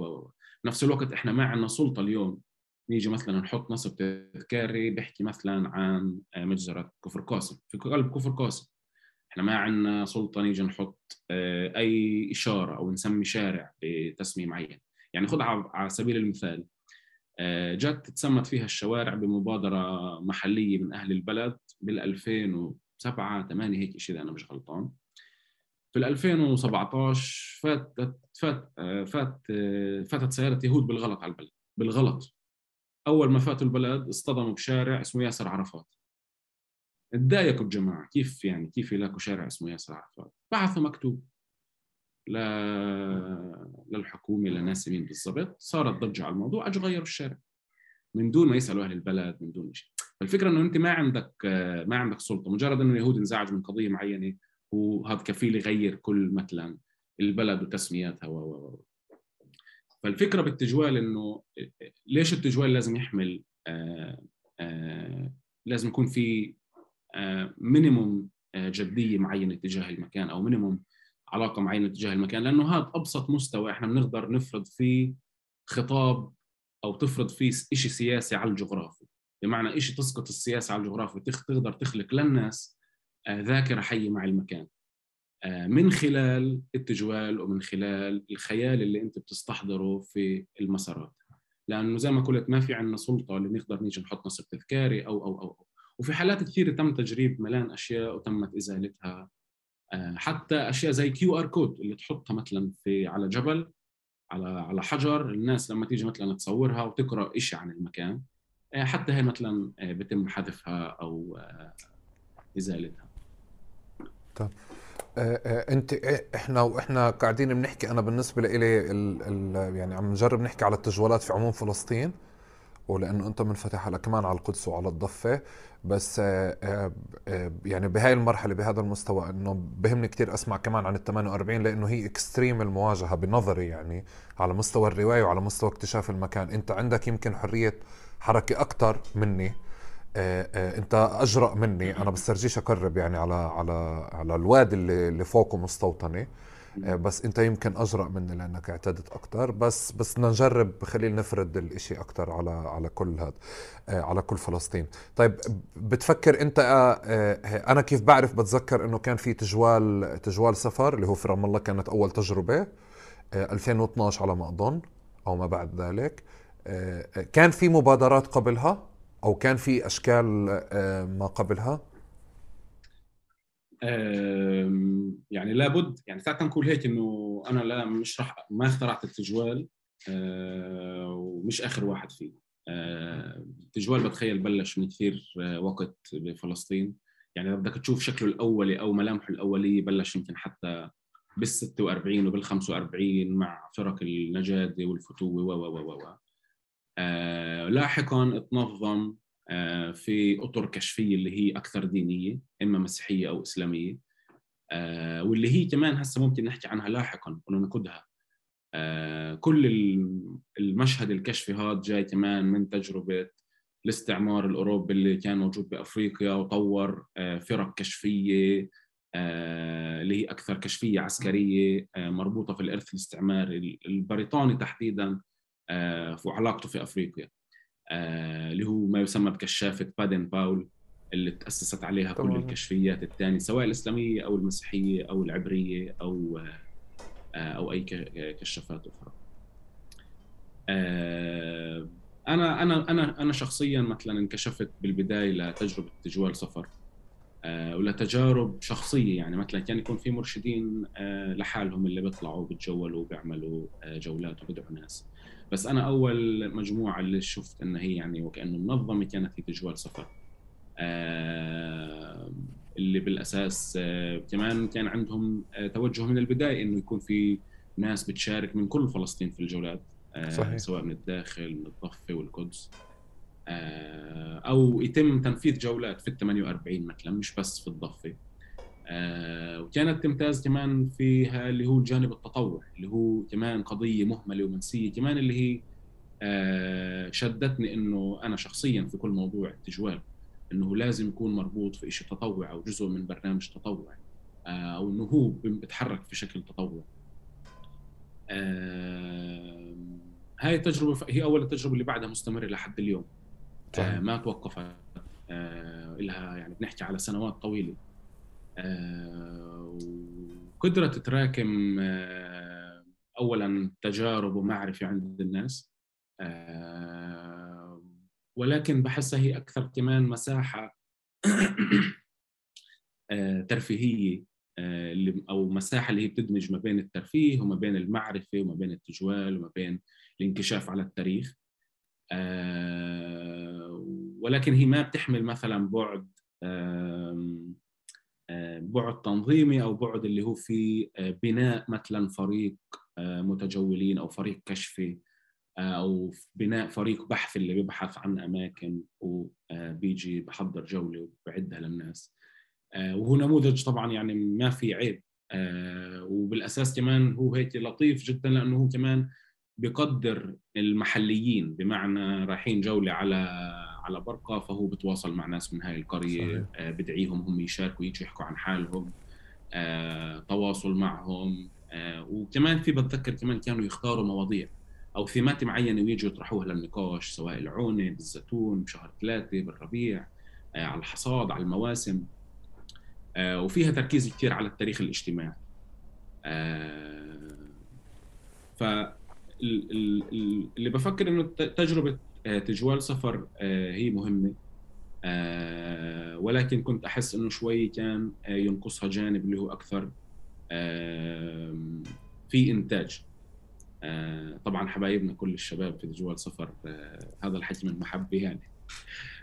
ونفس الوقت إحنا ما عندنا سلطة اليوم. نيجي مثلا نحط نصب تذكاري بيحكي مثلا عن مجزرة كفر قاسم. في قلب كفر قاسم. إحنا ما عندنا سلطة نيجي نحط أي إشارة أو نسمي شارع بتسمية معين يعني خذها على سبيل المثال جت تسمت فيها الشوارع بمبادرة محلية من أهل البلد بال 2007 8 هيك شيء إذا أنا مش غلطان. في 2017 فاتت فات فات فاتت سيارة يهود بالغلط على البلد بالغلط. أول ما فاتوا البلد اصطدموا بشارع اسمه ياسر عرفات. تضايقوا الجماعه كيف يعني؟ كيف يلاقوا شارع اسمه ياسر عرفات؟ بعثوا مكتوب. ل... للحكومة لناس مين بالضبط. صارت ضجة على الموضوع أجوا غيروا الشارع. من دون ما يسألوا أهل البلد من دون شيء. فالفكرة إنه أنت ما عندك ما عندك سلطة. مجرد إنه اليهود انزعجوا من قضية معينة وهذا كفيل يغير كل مثلا البلد وتسمياتها و فالفكرة بالتجوال إنه ليش التجوال لازم يحمل آآ آآ لازم يكون في minimum جدية معينة تجاه المكان أو minimum علاقة معينة تجاه المكان لأنه هذا أبسط مستوى إحنا بنقدر نفرض فيه خطاب أو تفرض فيه شيء سياسي على الجغرافي بمعنى شيء تسقط السياسة على الجغرافي تقدر تخلق للناس ذاكره حيه مع المكان. من خلال التجوال ومن خلال الخيال اللي أنت بتستحضره في المسارات. لأنه زي ما قلت ما في عندنا سلطة اللي نقدر نيجي نحط نصب تذكاري أو أو أو وفي حالات كثيرة تم تجريب ملان أشياء وتمت إزالتها. حتى أشياء زي QR code اللي تحطها مثلا في على جبل على على حجر الناس لما تيجي مثلا تصورها وتقرأ شيء عن المكان حتى هي مثلا بتم حذفها أو إزالتها. طب انت إحنا وإحنا قاعدين بنحكي أنا بالنسبة لي يعني عم نجرب نحكي على التجوالات في عموم فلسطين ولأنه أنت منفتح على كمان على القدس وعلى الضفة. بس يعني بهاي المرحلة بهذا المستوى إنه بهمني كثير أسمع كمان عن ال 48 لأنه هي اكستريم المواجهة بنظري يعني على مستوى الرواية وعلى مستوى اكتشاف المكان. أنت عندك يمكن حرية حركة أكثر مني انت اجرأ مني أنا بسترجيش اقرب يعني على على على الوادي اللي اللي فوقه مستوطنه بس انت يمكن اجرأ مني لانك اعتدت أكثر بس بس بدنا نجرب خلينا نفرد الإشي أكثر على على كل هذا على كل فلسطين. طيب بتفكر انت أنا كيف بعرف بتذكر انه كان في تجوال تجوال سفر اللي هو في رام الله كانت أول تجربة 2012 على ما أظن أو ما بعد ذلك. كان في مبادرات قبلها؟ أو كان في أشكال ما قبلها؟ يعني لابد يعني تعال نقول هيك إنه أنا لا مش راح ما اخترعت التجوال آه، ومش آخر واحد فيه. آه، التجوال بتخيل بلش من كثير آه، وقت بفلسطين. يعني بدك تشوف شكله الأولي أو ملامحه الأولية بلش يمكن حتى بال 46 وبال 45 مع فرق النجادة والفتوة و و و و. لاحقا تنظم آه، في أطر كشفية اللي هي أكثر دينية إما مسيحية أو إسلامية. آه، واللي هي كمان هسه ممكن نحكي عنها لاحقا وننقدها آه، كل المشهد الكشفي هذا جاي كمان من تجربة الاستعمار الأوروبي اللي كان موجود بأفريقيا وطور فرق كشفية اللي هي أكثر كشفية عسكرية مربوطة في الإرث الاستعماري. البريطاني تحديدا وعلاقته في أفريقيا آه، اللي هو ما يسمى بكشافة بادن باول اللي تأسست عليها طبعا. كل الكشفيات الثانية سواء الإسلامية أو المسيحية أو العبرية أو آه، أو أي كشافات أخرى. آه، أنا أنا أنا أنا شخصيا مثلا انكشفت بالبداية لتجربة تجوال سفر ولتجارب شخصية يعني مثلا كان يكون في مرشدين لحالهم اللي بيطلعوا بتجولوا وبيعملوا جولات وبدعوا ناس. بس أنا أول مجموعة اللي شفت إن هي يعني وكأنه منظمة كانت هي تجوال سفر آه اللي بالأساس آه كمان كان عندهم آه توجه من البداية إنه يكون في ناس بتشارك من كل فلسطين في الجولات آه صحيح. سواء من الداخل من الضفة والقدس آه أو يتم تنفيذ جولات في ال 48 مثلا مش بس في الضفة. آه وكانت تمتاز كمان فيها اللي هو الجانب التطوع اللي هو كمان قضية مهملة ومنسية كمان اللي هي آه شدتني إنه أنا شخصيا في كل موضوع التجوال إنه لازم يكون مربوط في شيء تطوعي أو جزء من برنامج تطوعي آه أو إنه هو بيتحرك في شكل تطوعي. آه هاي التجربه هي أول التجربه اللي بعدها مستمرة لحد اليوم. آه ما توقفت. آه لها يعني بنحكي على سنوات طويلة. وقدرة تتراكم آه، أولا تجارب ومعرفة عند الناس. آه، ولكن بحسها هي أكثر كمان مساحة [COUGHS] آه، ترفيهية أو مساحة اللي هي بتدمج ما بين الترفيه وما بين المعرفة وما بين التجوال وما بين الانكشاف على التاريخ. ولكن هي ما بتحمل مثلا بعد بعد تنظيمي أو بعد اللي هو في آه، بناء مثلا فريق آه، متجولين أو فريق كشفي آه، أو بناء فريق بحث اللي بيبحث عن أماكن وبيجي بحضر جولة وبعدها للناس. وهو نموذج طبعا يعني ما في عيب. وبالأساس كمان هو هيك لطيف جدا لأنه هو كمان بقدر المحليين بمعنى رايحين جولة على على برقة فهو بتواصل مع ناس من هاي القرية صحيح. آه بدعيهم هم يشاركوا يجوا يحكوا عن حالهم آه تواصل معهم آه وكمان في بتذكر كمان كانوا يختاروا مواضيع أو ثيمات معينة ويجوا يطرحوها للنقاش سواء العونة بالزيتون بشهر ثلاثة بالربيع على الحصاد على المواسم وفيها تركيز كثير على التاريخ الاجتماعي ف اللي بفكر إنه تجربة آه، تجوال سفر آه، هي مهمة. آه، ولكن كنت أحس إنه شوي كان ينقصها جانب اللي هو أكثر في إنتاج. طبعا حبايبنا كل الشباب في تجوال سفر هذا الحجم المحبه يعني.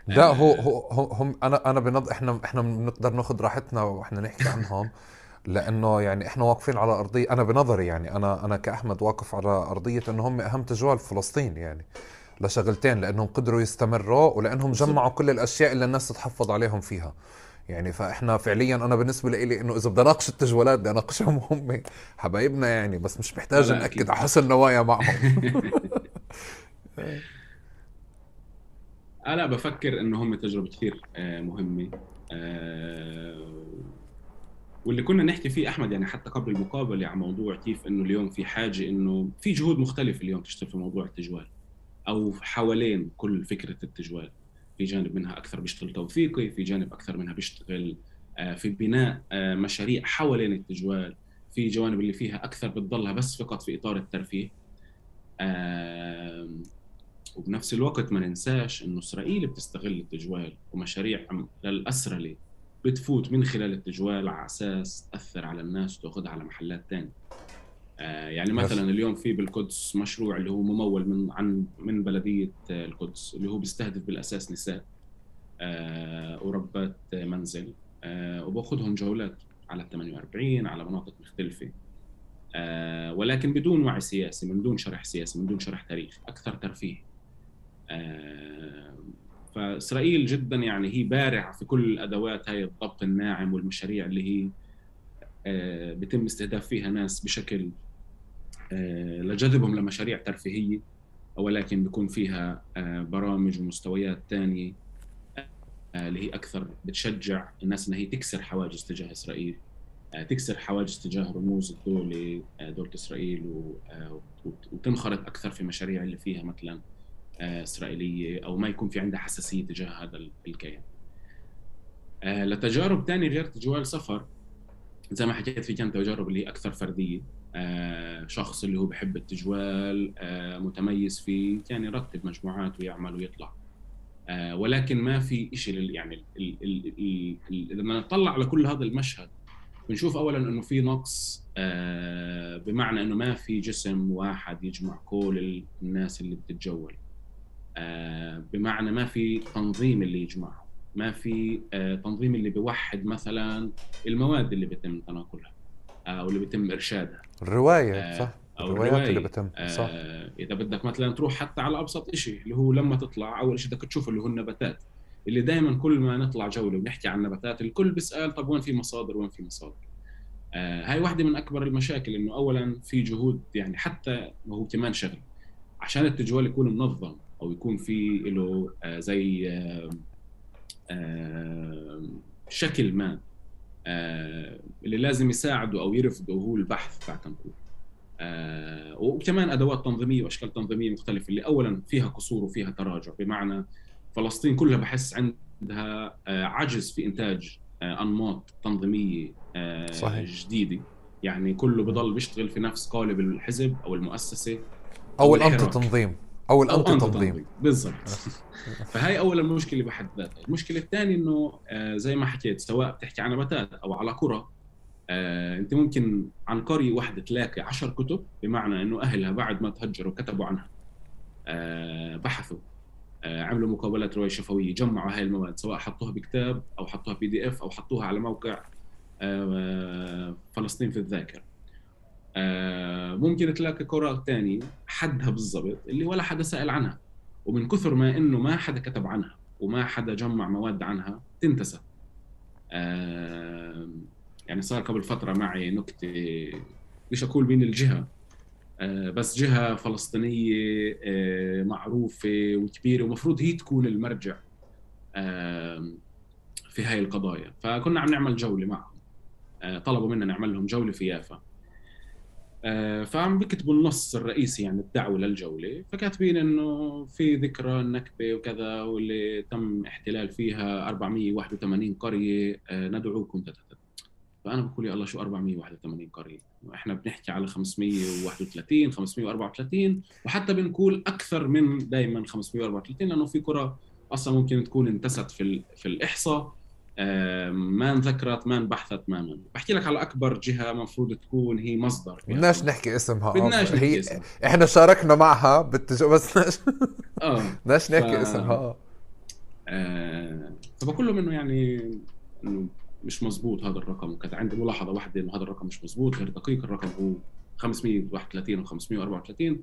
لا هو هو هم أنا أنا بنض إحنا إحنا بنقدر ناخذ راحتنا وإحنا نحكي عنهم. [LAUGHS] لأنه يعني إحنا واقفين على أرضية أنا بنظري يعني أنا أنا كأحمد واقف على أرضية إنه هم أهم تجوال في فلسطين يعني لشغلتين لأنهم قدروا يستمروا ولأنهم جمعوا كل الأشياء اللي الناس تتحفظ عليهم فيها يعني. فإحنا فعليا أنا بالنسبة لي إنه إذا بدي أناقش التجوالات بدي أناقشهم هم [LAUGHS] حبايبنا يعني بس مش محتاج نأكد على حسن نوايا معهم. [LAUGHS] [LAUGHS] أنا بفكر إنه هم تجربة كثير آه، مهمة آه، واللي كنا نحكي فيه أحمد يعني حتى قبل المقابلة عن موضوع كيف إنه اليوم في حاجة إنه في جهود مختلفة اليوم تشتغل في موضوع التجوال أو حوالين كل فكرة التجوال. في جانب منها أكثر بيشتغل توثيقي في جانب أكثر منها بيشتغل آه، في بناء آه، مشاريع حوالين التجوال في جوانب اللي فيها أكثر بتضلها بس فقط في إطار الترفيه. وبنفس الوقت ما ننساش إنه إسرائيل بتستغل التجوال ومشاريع للاسرله بتفوت من خلال التجوال على أساس تأثر على الناس وتأخذها على محلات ثانية آه، يعني مثلا اليوم في بالقدس مشروع اللي هو ممول من عن من بلدية القدس اللي هو بيستهدف بالأساس نساء آه، وربات منزل. آه، وبأخذهم جولات على 48 على مناطق مختلفة. ولكن بدون وعي سياسي من دون شرح سياسي من دون شرح تاريخي أكثر ترفيه. فإسرائيل جدا يعني هي بارعة في كل الأدوات هاي الضبط الناعم والمشاريع اللي هي بيتم استهداف فيها ناس بشكل آه، لجذبهم لمشاريع ترفيهية ولكن بيكون فيها آه، برامج ومستويات ثانية آه، اللي هي أكثر بتشجع الناس انها هي تكسر حواجز تجاه إسرائيل تكسر حواجز تجاه رموز الدولة دولة إسرائيل وتنخرط أكثر في مشاريع اللي فيها مثلا. إسرائيلية أو ما يكون في عندها حساسية تجاه هذا الكيان. لتجارب ثانية غير تجوال سفر زي ما حكيت في كانت تجارب اللي هي أكثر فردية. آه، شخص اللي هو بحب التجوال آه، متميز فيه يعني يرتب مجموعات ويعمل ويطلع. آه، ولكن ما في شيء يعني لما نطلع على كل هذا المشهد بنشوف اولا إنه في نقص بمعنى إنه ما في جسم واحد يجمع كل الناس اللي بتتجول. بمعنى ما في تنظيم اللي يجمعهم ما في تنظيم اللي بيوحد مثلا المواد اللي بيتم تناقلها أو اللي بيتم إرشادها. الرواية آه صح؟ أو الروايات اللي بتم صح. آه إذا بدك مثلا تروح حتى على أبسط شيء اللي هو لما تطلع أول شيء بدك تشوف اللي هو النباتات اللي دائما كل ما نطلع جولة ونحكي عن النباتات الكل بيسأل طب وين في مصادر وين في مصادر؟ آه هاي واحدة من أكبر المشاكل إنه اولا في جهود يعني حتى وهو كمان شغل عشان التجوال يكون منظم. أو يكون في له آه زي آه شكل ما آه، اللي لازم يساعده أو يرفضه هو البحث تاع كنكور آه وكمان أدوات تنظيمية وأشكال تنظيمية مختلفة اللي اولا فيها قصور وفيها تراجع. بمعنى فلسطين كلها بحس عندها عجز في إنتاج أنماط تنظيمية صحيح. جديدة. يعني كله بضل بيشتغل في نفس قالب الحزب أو المؤسسة. أو, أو الانتي تنظيم. أو الانتي تنظيم بالضبط. فهي أول المشكلة بحد ذاتها. المشكلة الثانية إنه آه، زي ما حكيت سواء بتحكي عن نباتات أو على قرى آه، أنت ممكن عن قرية واحدة تلاقي عشر كتب بمعنى إنه أهلها بعد ما تهجروا كتبوا عنها. آه، بحثوا عملوا مقابلات رواية شفوية جمعوا هاي المواد سواء حطوها بكتاب أو حطوها بي دي إف أو حطوها على موقع فلسطين في الذاكرة. ممكن تلاقي كرة ثانية حدها بالضبط اللي ولا حدا سأل عنها. ومن كثر ما إنه ما حدا كتب عنها وما حدا جمع مواد عنها تنتسى. آه، يعني صار قبل فترة معي نكتة ليش أقول مين الجهة آه، بس جهة فلسطينية معروفة وكبيرة ومفروض هي تكون المرجع في هاي القضايا. فكنا عم نعمل جولة معهم. طلبوا منا نعمل لهم جولة في يافا. آه، فعم بيكتبوا النص الرئيسي يعني الدعوة للجولة فكاتبين إنه في ذكرى النكبه وكذا واللي تم احتلال فيها 481 قرية آه، ندعوكم تتتت فأنا بقول يا الله شو 481 قرية؟ إحنا بنحكي على 531 534 وحتى بنقول أكثر من دائما 534 لأنه في قرى أصلا ممكن تكون انتست في في الإحصاء. ما انذكرت ما انبحثت ما من بحكي لك على أكبر جهة مفروض تكون هي مصدر بدناش نحكي اسمها. بدناش نحكي هي اسمها. إحنا شاركنا معها بالتجو بس [LAUGHS] آه. بدناش نحكي ف... اسمها. آه. فبقول لهم إنه يعني إنه مش مزبوط هذا الرقم. وكذا عندي ملاحظه واحدة إنه هذا الرقم مش مزبوط غير دقيق. الرقم هو 531 و 534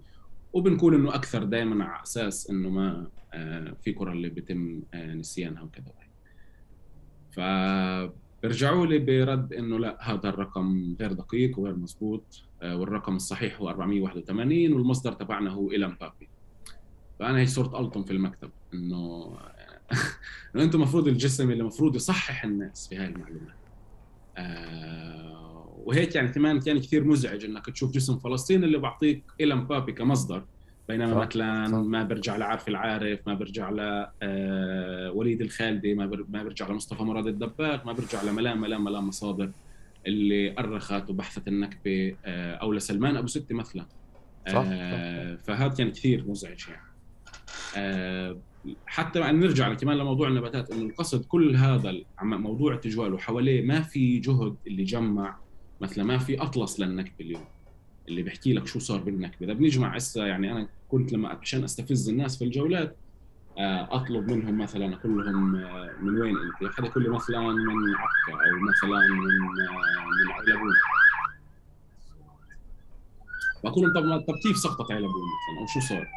وبنقول إنه أكثر دائما على أساس إنه ما آه في قرى اللي بيتم آه نسيانها وكذا. فبرجعوا لي برد إنه لا هذا الرقم غير دقيق وغير مضبوط آه، والرقم الصحيح هو 481 والمصدر تبعنا هو إلى بابي. فأنا هي صرت ألطم في المكتب إنه [LAUGHS] إنه أنتم المفروض الجسم اللي المفروض يصحح الناس في هاي المعلومات آه وهيك يعني كمان كان كثير مزعج إنك تشوف جسم فلسطين اللي بعطيك إلى مبابي كمصدر. بينما صح. مثلا صح. ما برجع لعارف العارف ما برجع ل آه وليد الخالدي ما ما برجع لمصطفى مراد الدباغ ما برجع لملام ملام ملام مصادر اللي أرخت وبحثت النكبة آه أو لسلمان أبو ستي مثلا صح. آه فهذا كان كثير مزعج يعني حتى يعني نرجع كمان لموضوع النباتات إنه القصد كل هذا موضوع التجوال وحواليه ما في جهد اللي جمع مثلا ما في أطلس للنكبة اليوم اللي بيحكي لك شو صار بالنكبة. إذا بنجمع هسه يعني أنا كنت لما عشان أستفز الناس في الجولات آه، أطلب منهم مثلا أقول لهم آه، من وين أنت؟ حدا يقول لي مثلا من عكا أو مثلا من آه، من علبون بقول لهم طب طب كيف سقطت علبون مثلا؟ أو شو صار؟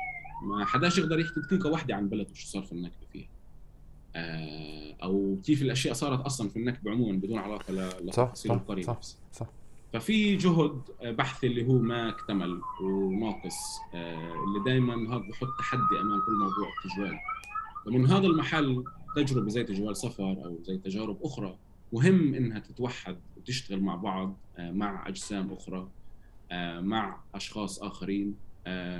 ما حداش يقدر يحكي دقيقه واحدة عن بلد وشو صار في النكبة فيها. أو كيف الأشياء صارت أصلا في النكبة عموما بدون علاقة لتفاصيل القرية صح, صح, صح. ففي جهد بحث اللي هو ما اكتمل وناقص آه، اللي دائما هذا بحط تحدي أمام كل موضوع التجوال. ومن هذا المحل تجربة زي تجوال سفر أو زي تجارب أخرى مهم إنها تتوحد وتشتغل مع بعض آه، مع أجسام أخرى آه، مع أشخاص آخرين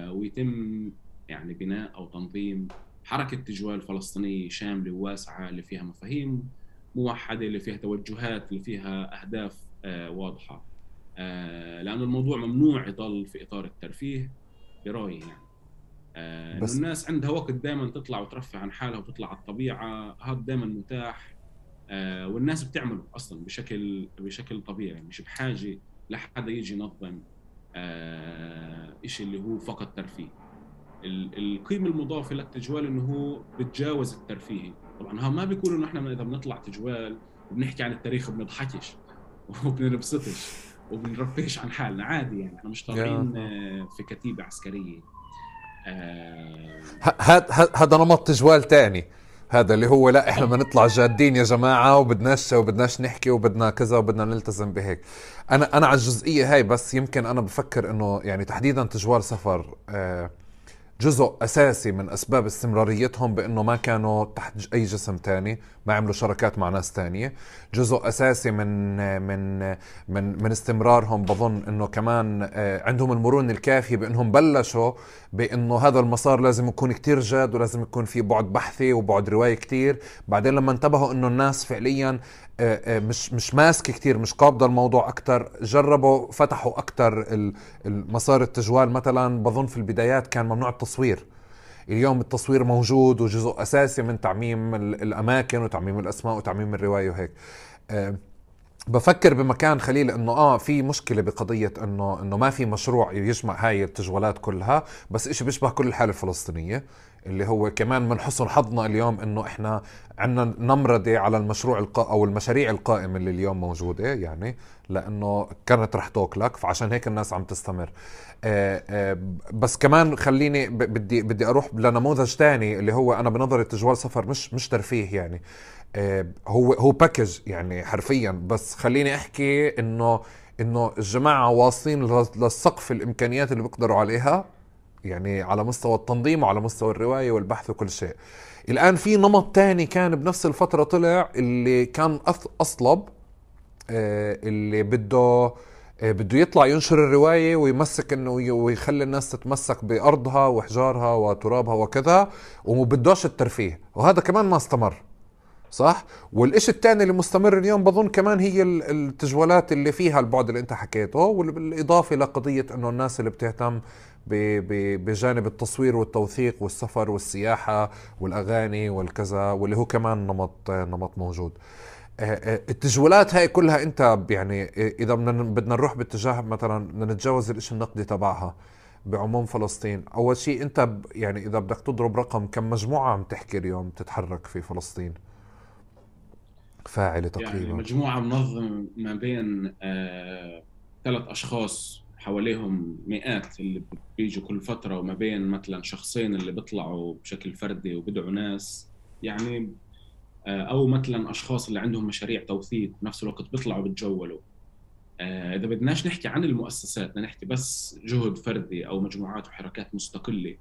ويتم يعني بناء أو تنظيم حركة تجوال فلسطينية شاملة وواسعة اللي فيها مفاهيم موحدة اللي فيها توجهات اللي فيها أهداف واضحة. آه، لأنه الموضوع ممنوع يضل في إطار الترفيه برأيي يعني. آه بس الناس عندها وقت دائما تطلع وترفه عن حالها وتطلع على الطبيعة هذا دائما متاح. آه والناس بتعمله أصلا بشكل بشكل طبيعي مش بحاجة لحدا يجي ينظم آه شيء اللي هو فقط ترفيه. القيمة المضافة للتجوال إنه هو بتجاوز الترفيهي طبعا ها ما بيكون إنه إحنا إذا بنطلع تجوال وبنحكي عن التاريخ بنضحكش [LAUGHS] وبنبسطش وبنرفهش عن حالنا عادي يعني. إحنا مش طالعين آه، في كتيبة عسكرية. هذا آه هذا نمط تجوال تاني. هذا اللي هو لا إحنا بدنا نطلع جادين يا جماعة وبدناش وبدناش نحكي وبدنا كذا وبدنا نلتزم بهيك. أنا أنا على الجزئية هاي بس يمكن أنا بفكر إنه يعني تحديدا تجوال سفر آه جزء أساسي من أسباب استمراريتهم بأنه ما كانوا تحت أي جسم تاني ما عملوا شراكات مع ناس تانية. جزء أساسي من من من من استمرارهم بظن أنه كمان آه، عندهم المرونة الكافية بأنهم بلشوا بأنه هذا المسار لازم يكون كتير جاد ولازم يكون في بعد بحثي وبعد رواية كتير. بعدين لما انتبهوا أنه الناس فعليا مش مش ماسكه كثير مش قابضة الموضوع أكثر جربوا فتحوا أكثر المسار التجوال. مثلا بظن في البدايات كان ممنوع التصوير. اليوم التصوير موجود وجزء أساسي من تعميم الأماكن وتعميم الأسماء وتعميم الرواية وهيك. آه، بفكر بمكان خليل إنه آه في مشكلة بقضية إنه إنه ما في مشروع يجمع هاي التجوالات كلها بس إشي بيشبه كل الحالة الفلسطينية. اللي هو كمان من حسن حظنا اليوم إنه إحنا عندنا نمرده على المشروع القا أو المشاريع القائمة اللي اليوم موجودة يعني لأنه كانت رح توكلك فعشان هيك الناس عم تستمر. آه، آه، بس كمان خليني بدي بدي أروح لنموذج تاني اللي هو أنا بنظري تجوال سفر مش مش ترفيه يعني. آه، هو هو باكج يعني حرفيا. بس خليني أحكي إنه إنه الجماعة واصلين للسقف الإمكانيات اللي بيقدروا عليها. يعني على مستوى التنظيم وعلى مستوى الرواية والبحث وكل شيء. الآن في نمط تاني كان بنفس الفترة طلع اللي كان أصلب اللي بده بده يطلع ينشر الرواية ويمسك إنه ويخلي الناس تتمسك بأرضها وحجارها وترابها وكذا ومبدوش الترفيه. وهذا كمان ما استمر صح؟ والإشي الثاني اللي مستمر اليوم بظن كمان هي التجوالات اللي فيها البعد اللي أنت حكيته والإضافة لقضيه إنه الناس اللي بتهتم بجانب التصوير والتوثيق والسفر والسياحة والأغاني والكذا واللي هو كمان نمط نمط موجود. آه، آه، التجوالات هاي كلها انت يعني إذا بدنا نروح باتجاه مثلا بدنا نتجاوز الإشي النقدي تبعها بعموم فلسطين. أول شيء انت يعني إذا بدك تضرب رقم كم مجموعة عم تحكي اليوم تتحرك في فلسطين؟ فاعلة تقريبا. يعني مجموعة منظمه ما بين آه ثلاث أشخاص حواليهم مئات اللي بيجوا كل فترة وما بين مثلا شخصين اللي بيطلعوا بشكل فردي وبدعوا ناس. يعني آه، أو مثلا أشخاص اللي عندهم مشاريع توثيق بنفس الوقت بيطلعوا بتجولوا آه، إذا بدناش نحكي عن المؤسسات بدنا نحكي بس جهد فردي أو مجموعات وحركات مستقلة.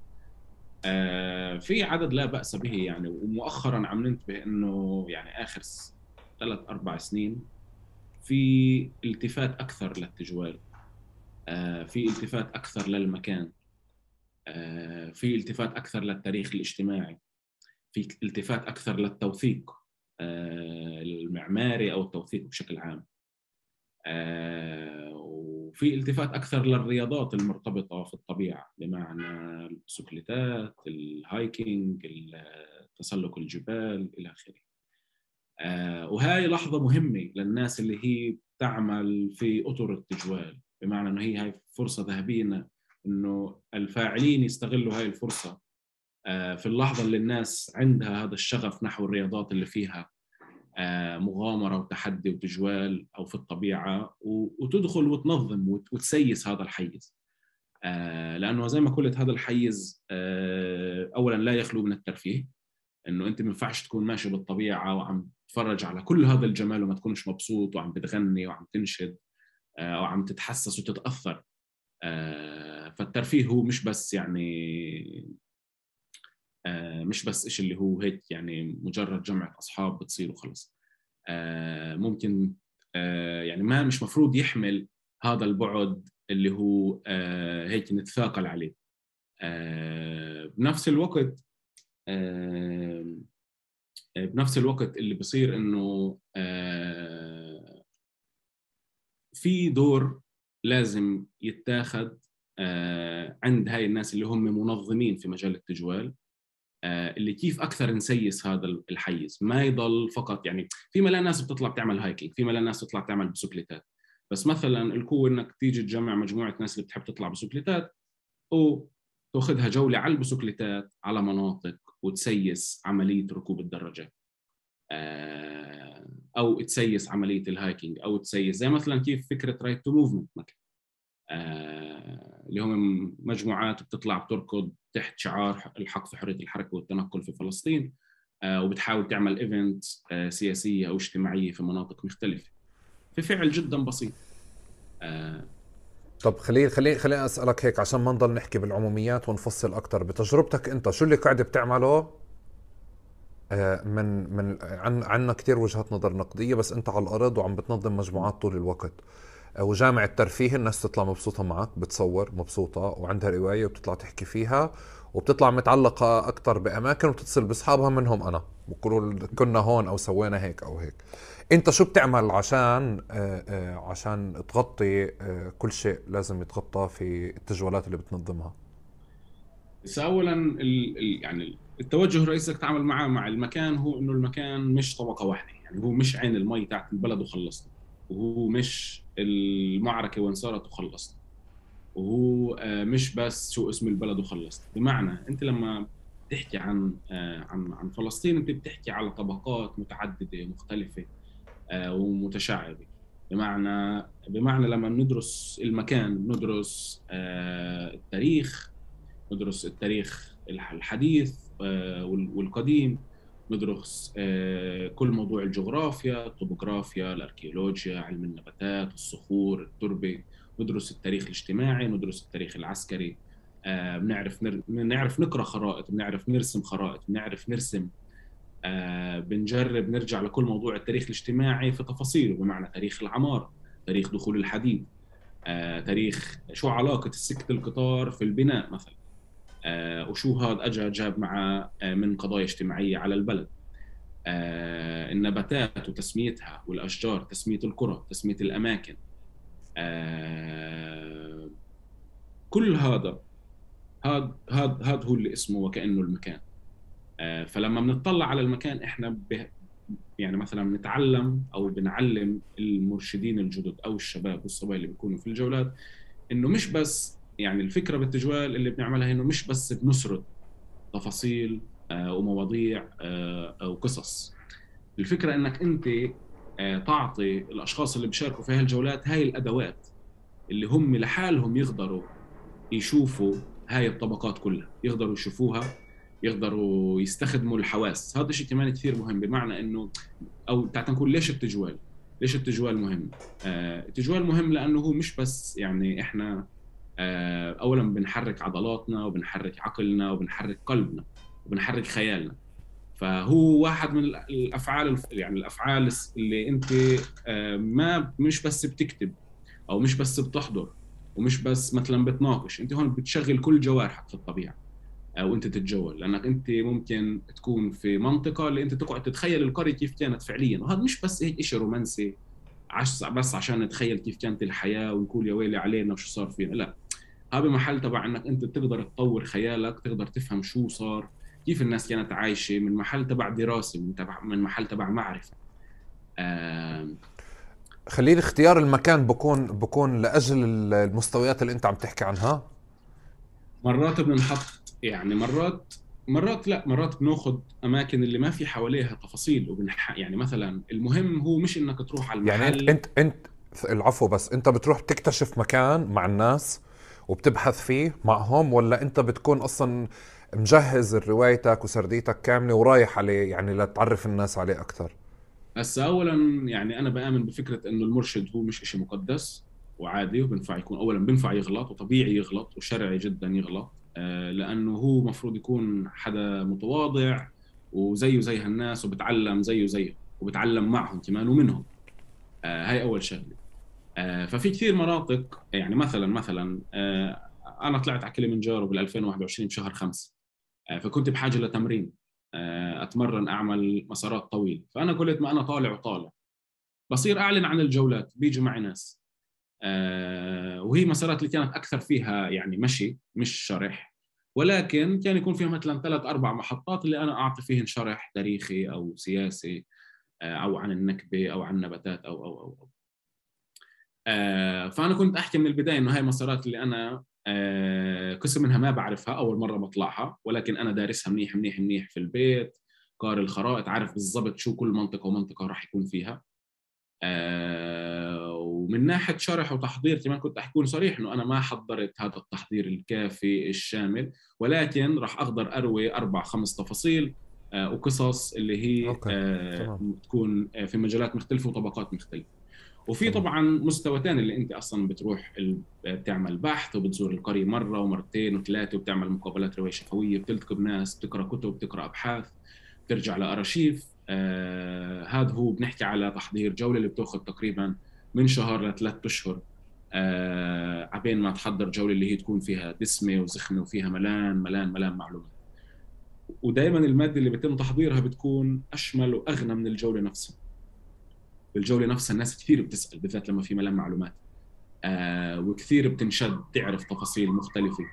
آه، في عدد لا بأس به يعني ومؤخرا عم ننتبه إنه يعني آخر ثلاث أربع سنين في التفات أكثر للتجوال. في التفات أكثر للمكان. آه، في التفات أكثر للتاريخ الاجتماعي. في التفات أكثر للتوثيق آه، المعماري أو التوثيق بشكل عام. وفي التفات أكثر للرياضات المرتبطة في الطبيعة بمعنى البسكليتات الهايكينج تسلق الجبال إلى آخره. وهي لحظة مهمة للناس اللي هي تعمل في أطر التجوال. بمعنى إنه هي هاي فرصة ذهبية انه الفاعلين يستغلوا هاي الفرصة آه، في اللحظة اللي الناس عندها هذا الشغف نحو الرياضات اللي فيها آه، مغامرة وتحدي وتجوال أو في الطبيعة وتدخل وتنظم وتسيس هذا الحيز. آه، لأنه زي ما قلت هذا الحيز اولا لا يخلو من الترفيه إنه أنت ما ينفعش تكون ماشي بالطبيعة وعم تتفرج على كل هذا الجمال وما تكونش مبسوط وعم بتغني وعم تنشد. أو عم تتحسس وتتأثر. فالترفيه هو مش بس يعني آه، مش بس إشي اللي هو هيك يعني مجرد جمعة أصحاب بتصير وخلص. آه، ممكن آه، يعني ما مش مفروض يحمل هذا البعد اللي هو هيك نتثاقل عليه. بنفس الوقت بنفس الوقت اللي بصير إنه في دور لازم يتاخذ عند هاي الناس اللي هم منظمين في مجال التجوال آه، اللي كيف أكثر نسيس هذا الحيز. ما يضل فقط يعني في ملا ناس بتطلع تعمل هايكينج في ملا ناس بتطلع تعمل بسكليتات. بس مثلا القوة إنك تيجي تجمع مجموعة ناس اللي بتحب تطلع بسكليتات وتاخذها جولة على البسكليتات على مناطق وتسيس عملية ركوب الدراجات. آه، أو تسيس عملية ال hiking أو تسيس زي مثلا كيف فكرة right to movement مثلا. اللي هم مجموعات بتطلع بتركض تحت شعار الحق في حرية الحركة والتنقل في فلسطين آه، وبتحاول تعمل event آه، سياسية أو اجتماعية في مناطق مختلفة. في فعل جدا بسيط. آه، طب خليني خليني خليني أسألك هيك عشان ما نضل نحكي بالعموميات ونفصل أكثر بتجربتك أنت شو اللي قاعد بتعمله؟ من من عن عنا كثير وجهات نظر نقدية بس انت على الأرض وعم بتنظم مجموعات طول الوقت. وجامع الترفيه الناس تطلع مبسوطة معك بتصور مبسوطة وعندها رواية وبتطلع تحكي فيها وبتطلع متعلقة أكثر بأماكن وبتتصل بأصحابها منهم أنا. بقولوا كنا هون أو سوينا هيك أو هيك. أنت شو بتعمل عشان آه، آه، عشان تغطي آه، كل شيء لازم يتغطى في التجوالات اللي بتنظمها؟ بس اولا ال يعني التوجه الرئيسي اللي تتعامل معه مع المكان هو إنه المكان مش طبقة واحدة. يعني هو مش عين المي تاعت البلد وخلصنا وهو مش المعركة وين صارت وخلصت وهو آه، مش بس شو اسم البلد وخلصت بمعنى أنت لما بتحكي عن آه، عن عن فلسطين أنت بتحكي على طبقات متعددة مختلفة آه، ومتشعبة. بمعنى بمعنى لما ندرس المكان ندرس التاريخ ندرس التاريخ الحديث والقديم ندرس آه، كل موضوع الجغرافيا الطبوغرافيا الأركيولوجيا علم النباتات الصخور التربة ندرس التاريخ الاجتماعي ندرس التاريخ العسكري. آه، بنعرف بنعرف نقرأ خرائط بنعرف نرسم خرائط بنعرف نرسم آه، بنجرب نرجع لكل موضوع التاريخ الاجتماعي في تفاصيله بمعنى تاريخ العمارة تاريخ دخول الحديد تاريخ شو علاقة سكة القطار في البناء مثلا. آه، وشو هذا اجى جاب معه آه، من قضايا اجتماعية على البلد. آه، النباتات وتسميتها والأشجار تسميه القرى تسميه الأماكن. كل هذا هذا هذا هذا هو اللي اسمه وكأنه المكان. فلما بنطلع على المكان إحنا يعني مثلا بنتعلم أو بنعلم المرشدين الجدد أو الشباب والصبايا اللي بيكونوا في الجولات إنه مش بس يعني الفكرة بالتجوال اللي بنعملها إنه مش بس بنسرد تفاصيل آه، ومواضيع آه، وقصص الفكرة إنك أنت آه، تعطي الأشخاص اللي بيشاركوا في هالجولات هاي الأدوات اللي هم لحالهم يقدروا يشوفوا هاي الطبقات كلها. يقدروا يشوفوها يقدروا يستخدموا الحواس. هذا الشيء كمان كثير مهم بمعنى إنه أو تعال نقول ليش التجوال؟ ليش التجوال مهم؟ التجوال مهم لأنه هو مش بس يعني إحنا اولا بنحرك عضلاتنا وبنحرك عقلنا وبنحرك قلبنا وبنحرك خيالنا. فهو واحد من الأفعال يعني الأفعال اللي أنت آه، ما مش بس بتكتب أو مش بس بتحضر ومش بس مثلا بتناقش أنت هون بتشغل كل جوارحك في الطبيعة أو انت تتجول. لأنك أنت ممكن تكون في منطقة اللي أنت تقعد تتخيل القرية كيف كانت فعليا. وهذا مش بس هيك شيء رومانسي بس عشان نتخيل كيف كانت الحياة ونقول يا ويلي علينا وشو صار فينا لا. هذا محل تبع إنك أنت تقدر تطور خيالك تقدر تفهم شو صار كيف الناس كانت عايشة من محل تبع دراسة من تبع من محل تبع معرفة. آه خليل اختيار المكان بكون بكون لأجل المستويات اللي أنت عم تحكي عنها. مرات بنحط يعني مرات مرات لا مرات بناخذ أماكن اللي ما في حواليها تفاصيل وبنح يعني مثلا المهم هو مش إنك تروح على المحل يعني انت انت, انت العفو بس أنت بتروح تكتشف مكان مع الناس وبتبحث فيه معهم ولا انت بتكون أصلا مجهز روايتك وسرديتك كاملة ورايح عليه يعني لتعرف الناس عليه أكثر هسا اولا يعني أنا بآمن بفكرة إنه المرشد هو مش شيء مقدس وعادي وبنفع يكون اولا بنفع يغلط وطبيعي يغلط وشرعي جدا يغلط آه، لأنه هو مفروض يكون حدا متواضع وزيه زي هالناس وبتعلم زيه زيهم وبتعلم معهم كمان ومنهم. آه، هاي أول شغلة. ففي كثير مناطق يعني مثلا مثلا أنا طلعت على كليمنجارو بال 2021 بشهر خمسة فكنت بحاجة لتمرين. أتمرن أعمل مسارات طويلة. فأنا قلت ما أنا طالع وطالع. بصير أعلن عن الجولات بيجوا معي ناس. وهي مسارات اللي كانت أكثر فيها يعني مشي مش شرح. ولكن كان يكون فيها مثلا ثلاث أربع محطات اللي أنا أعطي فيهن شرح تاريخي أو سياسي آه، أو عن النكبة أو عن النباتات أو أو أو, أو. آه، فأنا كنت أحكي من البداية إنه هاي المسارات اللي أنا آه، قسم منها ما بعرفها أول مرة بطلعها ولكن أنا دارسها منيح منيح منيح في البيت قاري الخرائط عارف بالضبط شو كل منطقة ومنطقة راح يكون فيها ومن ناحية شرح وتحضير كمان كنت أحكي صريح إنه أنا ما حضرت هذا التحضير الكافي الشامل ولكن راح أقدر أروي أربع خمس تفاصيل آه، وقصص اللي هي أوكي. آه تكون آه، في مجالات مختلفة وطبقات مختلفة وفي طبعا مستوى ثاني اللي أنت أصلا بتروح بتعمل بحث وبتزور القرية مرة ومرتين وثلاثة وبتعمل مقابلات روايه شفوية بتلتقي بناس بتقرأ كتب بتقرأ أبحاث بترجع لأرشيف. آه هذا هو بنحكي على تحضير جولة اللي بتأخذ تقريبا من شهر لثلاث أشهر. آه عبين ما تحضر جولة اللي هي تكون فيها دسمة وزخمة وفيها ملان ملان ملان معلومات. ودائما المادة اللي بيتم تحضيرها بتكون أشمل وأغنى من الجولة نفسها. بالجوله نفسها الناس كثير بتسأل بالذات لما في ملان معلومات. آه وكثير بتنشد تعرف تفاصيل مختلفة.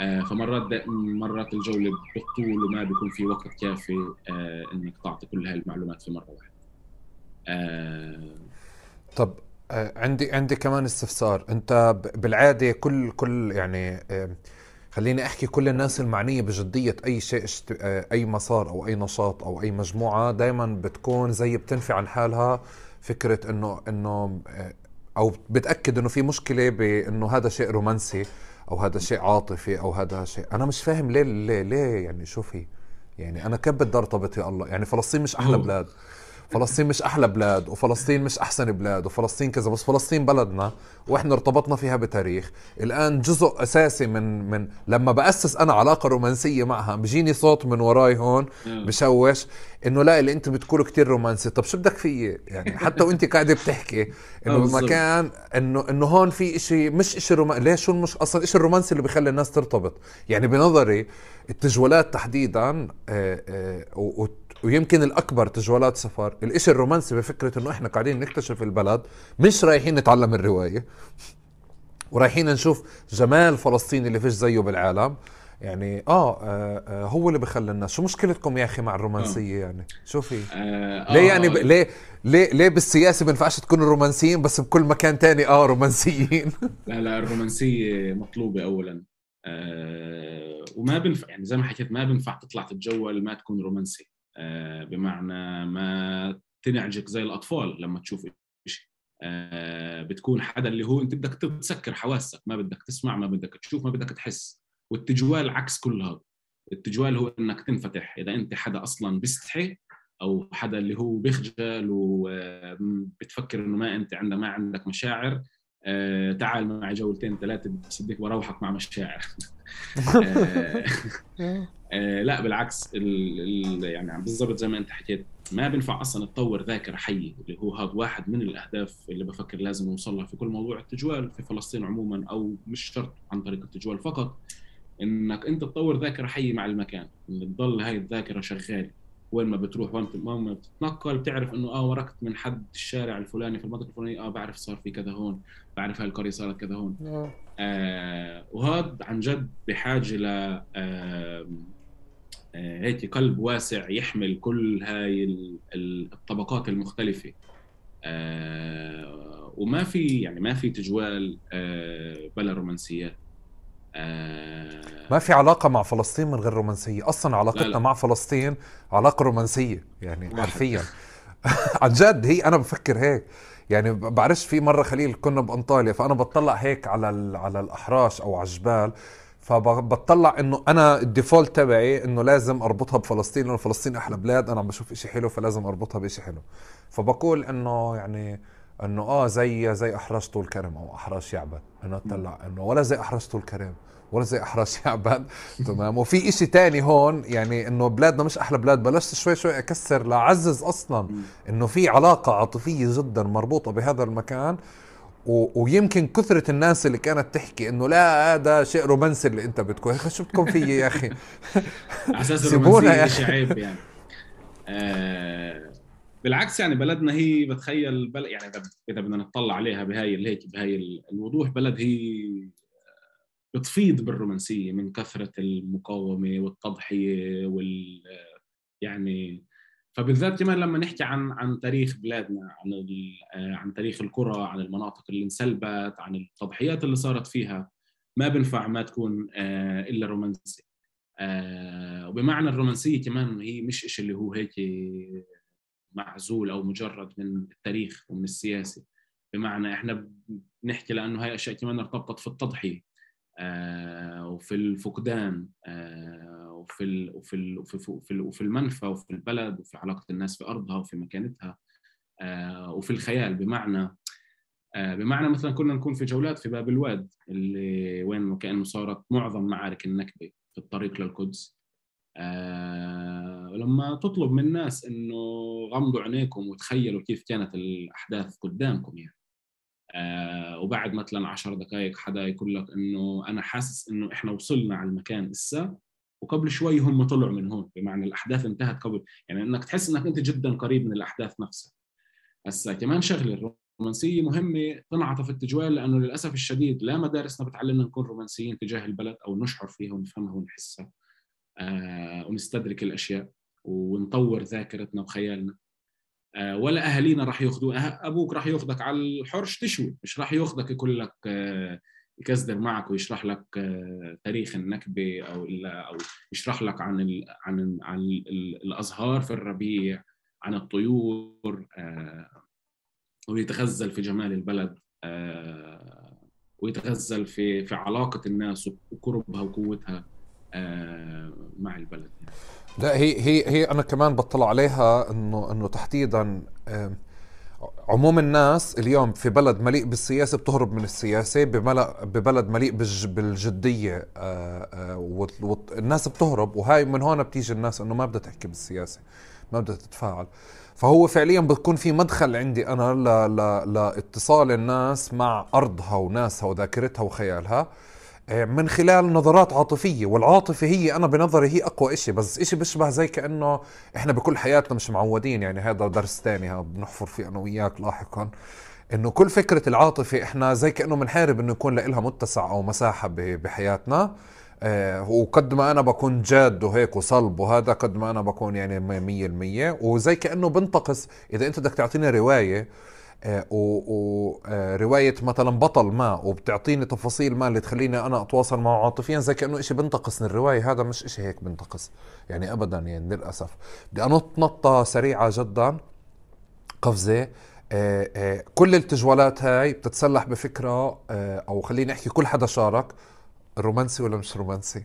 آه فمرات مرات الجولة بتطول وما بيكون في وقت كافي آه إنك تعطي كل هاي المعلومات في مرة واحدة. آه طب آه، عندي عندي كمان استفسار. أنت بالعادة كل كل يعني آه، خليني أحكي كل الناس المعنية بجدية أي شيء آه، أي مسار أو أي نشاط أو أي مجموعة دائما بتكون زي بتنفي عن حالها فكرة إنه إنه أو بتأكد إنه في مشكلة بانه هذا شيء رومانسي أو هذا شيء عاطفي أو هذا شيء. أنا مش فاهم ليه ليه ليه يعني شو في؟ يعني أنا كيف بدي أرتبط يا الله؟ يعني فلسطين مش أحلى بلاد. فلسطين مش أحلى بلاد وفلسطين مش أحسن بلاد وفلسطين كذا بس فلسطين بلدنا وإحنا ارتبطنا فيها بتاريخ. الآن جزء أساسي من من لما بأسس أنا علاقة رومانسية معها بيجيني صوت من وراي هون بشوش إنه لا اللي أنت بتقوله كتير رومانسي. طب شو بدك فيي يعني حتى وأنت قاعدة بتحكي إنه بمكان إنه إنه هون في إشي مش إشي رومانسي ليش شو مش أصلا إشي الرومانسي اللي بيخلي الناس ترتبط؟ يعني بنظري التجولات تحديدا آه، آه، ويمكن الأكبر تجوالات سفر. الإشي الرومانسي بفكرة إنه إحنا قاعدين نكتشف البلد مش رايحين نتعلم الرواية ورايحين نشوف جمال فلسطين اللي فيش زيه بالعالم. يعني آه, آه, آه هو اللي بخلي الناس. شو مشكلتكم يا أخي مع الرومانسية آه. يعني؟ شو في؟ آه ليه يعني ب... آه. ليه ليه ليه بالسياسة بينفعش تكونوا رومانسيين بس بكل مكان تاني؟ آه رومانسيين. [LAUGHS] لا لا الرومانسية مطلوبة اولا. آه وما بنفع يعني زي ما حكيت ما بنفع تطلع تتجول ما تكون رومانسي. آه، بمعنى ما تنعجك زي الأطفال لما تشوف شيء آه، بتكون حدا اللي هو أنت بدك تسكر حواسك ما بدك تسمع ما بدك تشوف ما بدك تحس. والتجوال عكس كل هذا. التجوال هو إنك تنفتح. إذا أنت حدا أصلا بيستحي أو حدا اللي هو بيخجل وبتفكر إنه ما أنت عندك ما عندك مشاعر آه تعال معي جولتين ثلاثة بدك بروحك مع مشاعر. [LAUGHS] آه آه لا بالعكس ال ال يعني بالضبط زي ما انت حكيت ما بينفع أصلا تطور ذاكرة حية اللي هو هذا واحد من الأهداف اللي بفكر لازم نوصل لها في كل موضوع التجوال في فلسطين عموما أو مش شرط عن طريق التجوال فقط إنك أنت تطور ذاكرة حية مع المكان إن تضل هاي الذاكرة شغالة. وين ما بتروح وين ما بتتنقل بتعرف إنه آه مرقت من حد الشارع الفلاني في المنطقة الفلانية آه بعرف صار في كذا هون بعرف هاي القرية صارت كذا هون. نعم. آه وهذا عن جد بحاجة ل آه آه هيك قلب واسع يحمل كل هاي الطبقات المختلفة. آه وما في يعني ما في تجوال آه بلا رومانسيات. آه ما في علاقة مع فلسطين من غير رومانسية. أصلا علاقتنا لا. لا. مع فلسطين علاقة رومانسية يعني حرفيا. [LAUGHS] عن جد هي أنا بفكر هيك. يعني بعرفش في مرة خليل كنا بأنطاليا فأنا بطلع هيك على على الأحراش أو على الجبال. فبطلع إنه أنا ال default تبعي إنه لازم أربطها بفلسطين لأنه فلسطين أحلى بلاد أنا عم بشوف إشي حلو فلازم أربطها بشيء حلو. فبقول إنه يعني إنه آه زي زي احراش طول كرم أو احراش يعبد. إنه اطلع إنه ولا زي احراش طول كرم ولا زي احراش [LAUGHS] يعبد. تمام؟ وفي إشي تاني هون يعني إنه بلادنا مش أحلى بلاد بلشت شوي شوي أكسر لأعزز أصلا. إنه في علاقة عاطفية جدا مربوطة بهذا المكان. و... ويمكن كثرة الناس اللي كانت تحكي إنه لا هذا شيء رومانسي اللي أنت بدكم شو بدكم فيي يا أخي؟ على [LAUGHS] أساس الرومانسية شيء عيب يعني. آه بالعكس يعني بلدنا هي بتخيل بل يعني اذا بدنا نطلع عليها بهاي الهيك بهاي الوضوح بلد هي بتفيض بالرومانسية من كثرة المقاومة والتضحية وال يعني فبالذات كمان لما نحكي عن عن تاريخ بلادنا عن عن تاريخ القرى عن المناطق اللي انسلبت عن التضحيات اللي صارت فيها ما بنفع ما تكون آه، إلا رومانسي. آه، وبمعنى الرومانسية كمان هي مش إشي اللي هو هيك معزول أو مجرد من التاريخ ومن السياسة. بمعنى إحنا بنحكي لأنه هاي أشياء كمان ارتبطت في التضحية آه، وفي الفقدان آه، وفي وفي وفي وفي المنفى وفي البلد وفي علاقة الناس في أرضها وفي مكانتها آه، وفي الخيال. بمعنى بمعنى مثلا كنا نكون في جولات في باب الواد اللي وين وكأنه صارت معظم معارك النكبة في الطريق للقدس. لما تطلب من الناس إنه غمضوا عينيكم وتخيلوا كيف كانت الأحداث قدامكم يعني. آه وبعد مثلا 10 دقائق حدا يقول لك إنه أنا حاسس إنه إحنا وصلنا على المكان إسا وقبل شوي هم طلعوا من هون بمعنى الأحداث انتهت قبل. يعني إنك تحس إنك أنت جدا قريب من الأحداث نفسها. هسا كمان شغلة الرومانسية مهمة تنعطف التجوال لأنه للأسف الشديد لا مدارسنا بتعلمنا نكون رومانسيين تجاه البلد أو نشعر فيها ونفهمها ونحسها. ونستدرك الأشياء ونطور ذاكرتنا وخيالنا. آه، ولا أهالينا راح ياخذوا أبوك راح يأخذك على الحرش تشوي مش راح يأخذك يقول لك آه، يكزدر معك ويشرح لك آه، تاريخ النكبة أو أو يشرح لك عن ال عن ال عن الأزهار في الربيع عن الطيور ويتغزل في جمال البلد ويتغزل في في علاقة الناس وقربها وقوتها. مع البلد يعني. لا هي هي هي أنا كمان بطلع عليها إنه إنه تحديدا عموم الناس اليوم في بلد مليء بالسياسة بتهرب من السياسة ببلد مليء بالجدية آه، آه، والناس بتهرب وهاي من هون بتيجي الناس إنه ما بدها تحكي بالسياسة ما بدها تتفاعل فهو فعليا بتكون في مدخل عندي أنا لإتصال الناس مع أرضها وناسها وذاكرتها وخيالها آه، من خلال نظرات عاطفية والعاطفة هي أنا بنظري هي أقوى إشي بس إشي بيشبه زي كأنه إحنا بكل حياتنا مش معودين يعني هذا درس تاني بنحفر فيه أنا وياك لاحقا إنه كل فكرة العاطفة إحنا زي كأنه بنحارب إنه يكون لها متسع أو مساحة بحياتنا آه وقد ما أنا بكون جاد وهيك وصلب وهذا قد ما أنا بكون يعني مية المية وزي كأنه بنتقص. إذا أنت بدك تعطيني رواية ورواية مثلا بطل ما وبتعطيني تفاصيل ما اللي تخليني أنا أتواصل معه عاطفيا زي كأنه إشي بنتقص. من الرواية هذا مش إشي هيك بنتقص يعني أبدا يعني للأسف. بدي أنط نطة سريعة جدا قفزة. آه، آه، كل التجوالات هاي بتتسلح بفكرة آه، أو خليني أحكي كل حدا شارك. رومانسي ولا مش رومانسي؟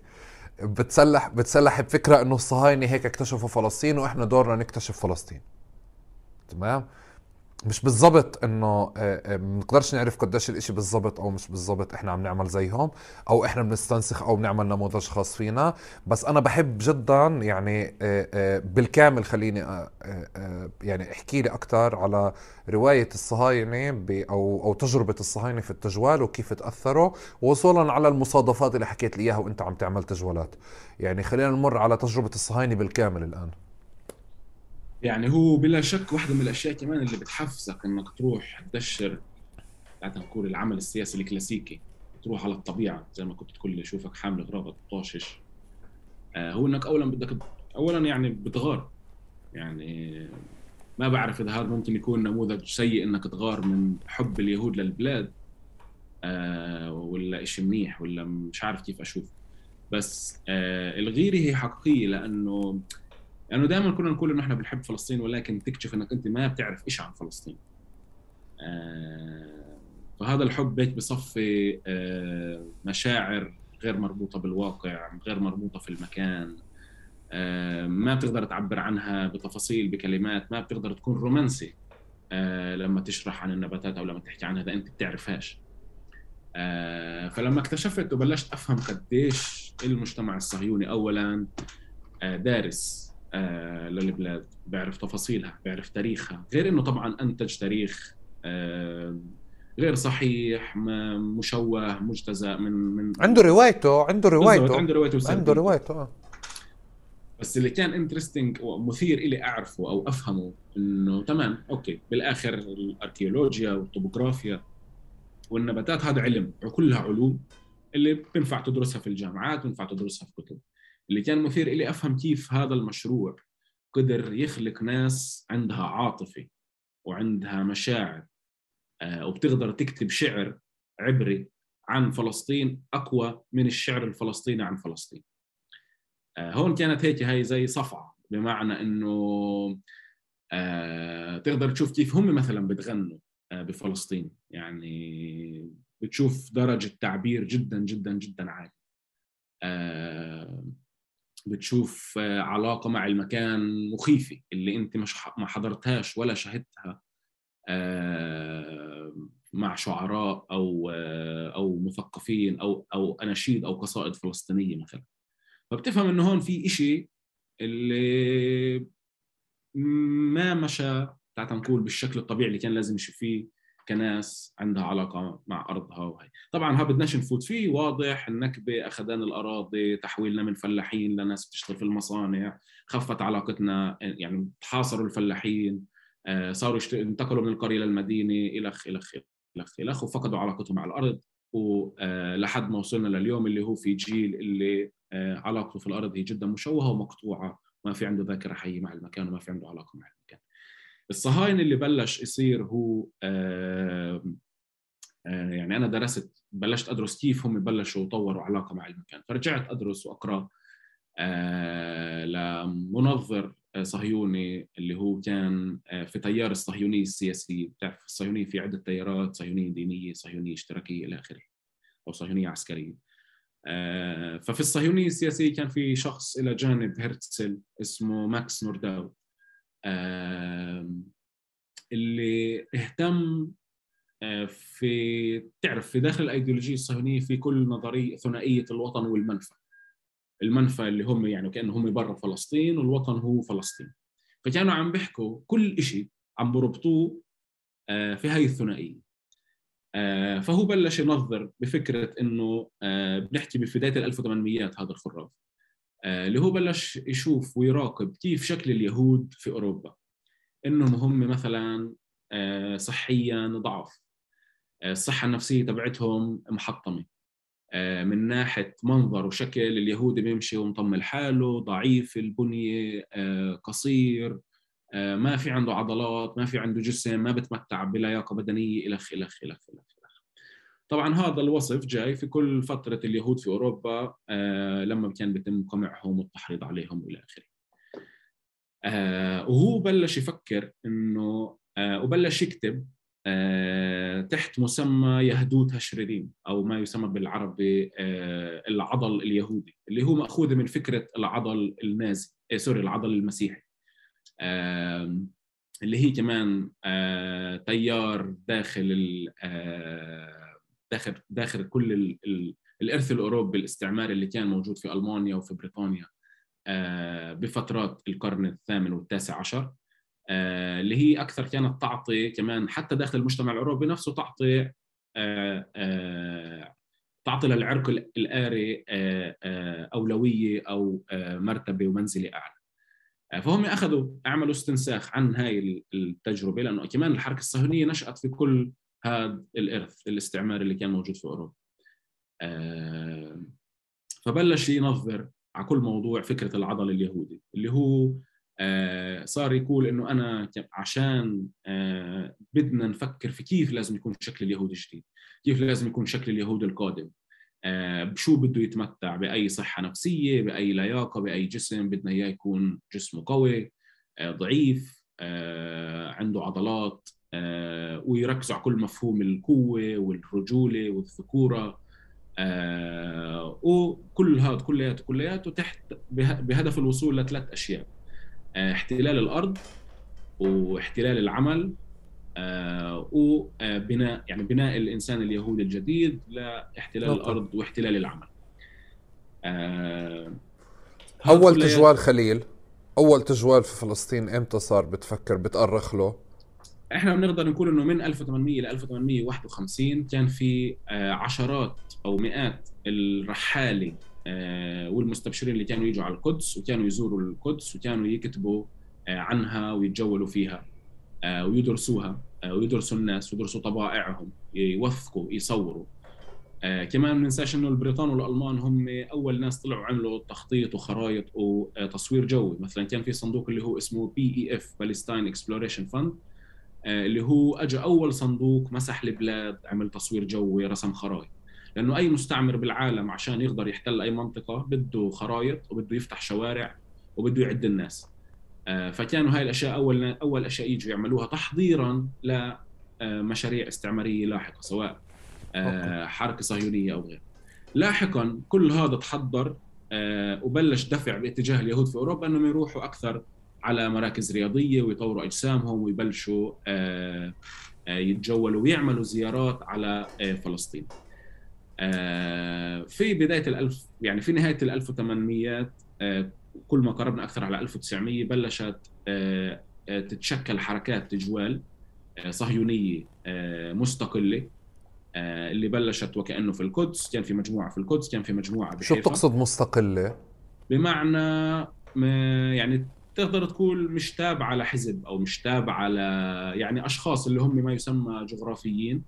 بتسلح بتسلح بفكرة إنه الصهاينة هيك اكتشفوا فلسطين وإحنا دورنا نكتشف فلسطين. تمام؟ مش بالضبط إنه بنقدرش آه، آه، نعرف قديش الإشي بالضبط أو مش بالضبط إحنا عم نعمل زيهم أو إحنا بنستنسخ أو بنعمل نموذج خاص فينا. بس أنا بحب جدا يعني آه، بالكامل خليني يعني أحكي لي أكثر على رواية الصهاينة أو أو تجربة الصهاينة في التجوال وكيف تأثروا وصولا على المصادفات اللي حكيت لي إياها وأنت عم تعمل تجوالات. يعني خلينا نمر على تجربة الصهاينة بالكامل الآن. يعني هو بلا شك واحدة من الأشياء كمان اللي بتحفزك إنك تروح تدشر يعني نقول العمل السياسي الكلاسيكي تروح على الطبيعة زي ما كنت تقول لي شوفك حامل غرابة طاشش. آه هو إنك أولا بدك أولا يعني بتغار. يعني ما بعرف إذا هذا ممكن يكون نموذج سيء إنك تغار من حب اليهود للبلاد آه ولا إشي منيح ولا مش عارف كيف أشوف. بس آه الغيرة هي حقيقية لأنه لأنه يعني دائما كنا نقول إنه إحنا بنحب فلسطين ولكن تكتشف إنك أنت ما بتعرف إيش عن فلسطين. آه، فهذا الحب هيك بصفي آه، مشاعر غير مربوطة بالواقع غير مربوطة في المكان. آه، ما بتقدر تعبر عنها بتفاصيل بكلمات ما بتقدر تكون رومانسي لما تشرح عن النباتات أو لما تحكي عنها إذا أنت بتعرفهاش. فلما اكتشفت وبلشت أفهم قديش المجتمع الصهيوني اولا دارس للبلاد بيعرف تفاصيلها بيعرف تاريخها. غير إنه طبعا أنتج تاريخ آه غير صحيح مشوه مجتزأ من من عنده روايته عنده روايته. عنده روايته عنده روايته آه. بس اللي كان interesting ومثير إلي أعرفه أو أفهمه إنه تمام okay بالآخر الأركيولوجيا والطبوغرافيا والنباتات هذا علم وكلها علوم اللي بينفع تدرسها في الجامعات بينفع تدرسها في كتب. اللي كان مثير إلي أفهم كيف هذا المشروع قدر يخلق ناس عندها عاطفة وعندها مشاعر آه، وبتقدر تكتب شعر عبري عن فلسطين أقوى من الشعر الفلسطيني عن فلسطين. آه، هون كانت هيك هاي زي صفعة بمعنى أنه آه، تقدر تشوف كيف هم مثلا بتغنوا بفلسطين. يعني بتشوف درجة تعبير جدا جدا جدا عالية. بتشوف علاقة مع المكان مخيفة اللي أنت مش ما حضرتهاش ولا شهدتها آه، مع شعراء أو آه، أو مثقفين أو أو أناشيد أو قصائد فلسطينية مثلا. فبتفهم إنه هون في إشي اللي ما مشى تعال نقول بالشكل الطبيعي اللي كان لازم يمشي فيه كناس عندها علاقة مع أرضها وهي. طبعا ها بدناش نفوت فيه واضح النكبة أخذان الأراضي تحويلنا من فلاحين لناس بتشتغل في المصانع خفت علاقتنا يعني تحاصروا الفلاحين آه، صاروا انتقلوا من القرية للمدينة إلخ إلخ إلخ إلخ وفقدوا علاقتهم مع الأرض. ولحد آه، ما وصلنا لليوم اللي هو في جيل اللي آه، علاقته في الأرض هي جدا مشوهة ومقطوعة ما في عنده ذاكرة حية مع المكان وما في عنده علاقة مع الصهاينة اللي بلش يصير هو آه آه يعني أنا درست بلشت أدرس كيف هم بلشوا يطوروا علاقة مع المكان. فرجعت أدرس وأقرأ آه لمنظر صهيوني اللي هو كان في تيار الصهيونية السياسية. بتعرف الصهيونية في عدة تيارات صهيونية دينية صهيونية اشتراكية إلى آخره أو صهيونية عسكرية. ففي الصهيونية السياسية كان في شخص إلى جانب هرتزل اسمه ماكس نورداو. اللي اهتم آه، في تعرف في داخل الأيديولوجية الصهيونية في كل نظرية ثنائية الوطن والمنفى. المنفى اللي هم يعني كأنهم برا فلسطين والوطن هو فلسطين. فكانوا عم بيحكوا كل شيء عم بربطوه آه، في هاي الثنائية. آه، فهو بلش ينظر بفكرة إنه بنحكي ببدايه ال 1800 هذا الخراف اللي هو بلش يشوف ويراقب كيف شكل اليهود في أوروبا. إنهم هم مثلا آه، صحيا ضعف آه، الصحة النفسية تبعتهم محطمة. من ناحية منظر وشكل اليهودي بيمشي ومطمل حاله ضعيف البنية قصير. ما في عنده عضلات ما في عنده جسم ما بتمتع بلياقة بدنية إلخ إلخ إلخ إلخ. طبعا هذا الوصف جاي في كل فترة اليهود في أوروبا آه لما كان بيتم قمعهم والتحريض عليهم وإلى آخره. آه وهو بلش يفكر إنه آه وبلش يكتب تحت مسمى يهدوت هشريرين أو ما يسمى بالعربي العضل اليهودي اللي هو مأخوذ من فكرة العضل النازي سوري العضل المسيحي. اللي هي كمان تيار داخل داخل داخل كل ال ال الإرث الأوروبي الاستعماري اللي كان موجود في ألمانيا وفي بريطانيا بفترات القرن الثامن والتاسع عشر اللي هي أكثر كانت تعطي كمان حتى داخل المجتمع الأوروبي نفسه تعطي تعطي للعرق الآري أولوية أو مرتبة ومنزلة أعلى. فهم أخذوا عملوا استنساخ عن هاي التجربة لأنه كمان الحركة الصهيونية نشأت في كل هذا الإرث الاستعماري اللي كان موجود في أوروبا. فبلش ينظر على كل موضوع فكرة العضل اليهودي اللي هو صار يقول إنه أنا عشان بدنا نفكر في كيف لازم يكون شكل اليهود الجديد كيف لازم يكون شكل اليهود القادم. بشو بده يتمتع بأي صحة نفسية بأي لياقة بأي جسم بدنا إياه يكون جسمه قوي ضعيف عنده عضلات ويركزوا على كل مفهوم القوة والرجولة والذكورة. وكل هذا كلياته كلياته تحت بهدف الوصول لثلاث أشياء. احتلال الأرض واحتلال العمل. آه، وبناء يعني بناء الإنسان اليهودي الجديد لاحتلال نطلع. الأرض واحتلال العمل. آه، أول تجوال خليل. أول تجوال في فلسطين إمتى صار بتفكر بتأرخ له؟ إحنا بنقدر نقول إنه من 1800 ل 1851 كان في آه، عشرات أو مئات الرحالة والمستشرقين اللي كانوا يجوا على القدس وكانوا يزوروا القدس وكانوا يكتبوا عنها ويتجولوا فيها ويدرسوها آه، ويدرسوا الناس ويدرسوا طبائعهم يوثقوا يصوروا. آه كمان ما ننساش إنه البريطان والألمان هم أول ناس طلعوا عملوا تخطيط وخرائط وتصوير جوي. مثلا كان في صندوق اللي هو اسمه PEF Palestine Exploration Fund اللي هو اجى أول صندوق مسح البلاد عمل تصوير جوي رسم خرائط لأنه أي مستعمر بالعالم عشان يقدر يحتل أي منطقة بده خرائط وبده يفتح شوارع وبده يعد الناس. آه، فكانوا هاي الأشياء أول أول أشياء يجوا يعملوها تحضيرا لمشاريع استعمارية لاحقة سواء آه، حركة صهيونية أو غيره. لاحقا كل هذا تحضر آه، وبلش دفع باتجاه اليهود في أوروبا إنهم يروحوا أكثر على مراكز رياضية ويطوروا أجسامهم ويبلشوا يتجولوا ويعملوا زيارات على فلسطين. في بداية الألف يعني في نهاية ال 1800 كل ما قربنا أكثر على 1900 بلشت آه، آه، تتشكل حركات تجوال آه، صهيونية مستقلة اللي بلشت وكأنه في القدس كان في مجموعة في القدس كان في مجموعة بحيفا شو بتقصد مستقلة بمعنى يعني تقدر تقول مش تابعه لحزب أو مش تابعه ل يعني أشخاص اللي هم ما يسمى جغرافيين.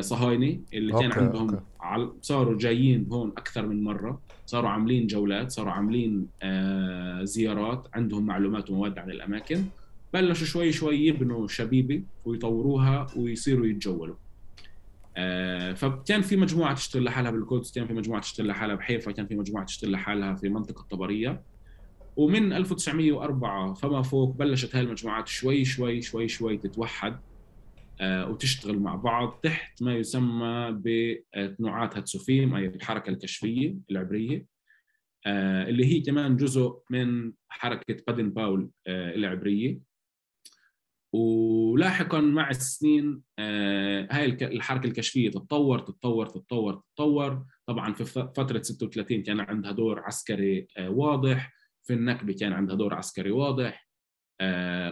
صهاينه اللي كان عندهم أوكي. صاروا جايين هون أكثر من مرة. صاروا عاملين جولات صاروا عاملين آه زيارات عندهم معلومات ومواد عن الأماكن. بلشوا شوي شوي يبنوا شبيبة ويطوروها ويصيروا يتجولوا. آه فكان في مجموعة تشتغل لحالها بالقدس كان في مجموعة تشتغل لحالها بحيفا كان في مجموعة تشتغل لحالها في منطقة طبرية. ومن 1904 فما فوق بلشت هاي المجموعات شوي شوي شوي شوي تتوحد آه، وتشتغل مع بعض تحت ما يسمى بتنوعات هاتسوفيم أي الحركة الكشفية العبرية آه، اللي هي كمان جزء من حركة بادن باول آه، العبرية. ولاحقا مع السنين هاي الحركة الكشفية تتطور تتطور تتطور تتطور. طبعا في فترة 36 كان عندها دور عسكري واضح. في النكبة كان عندها دور عسكري واضح.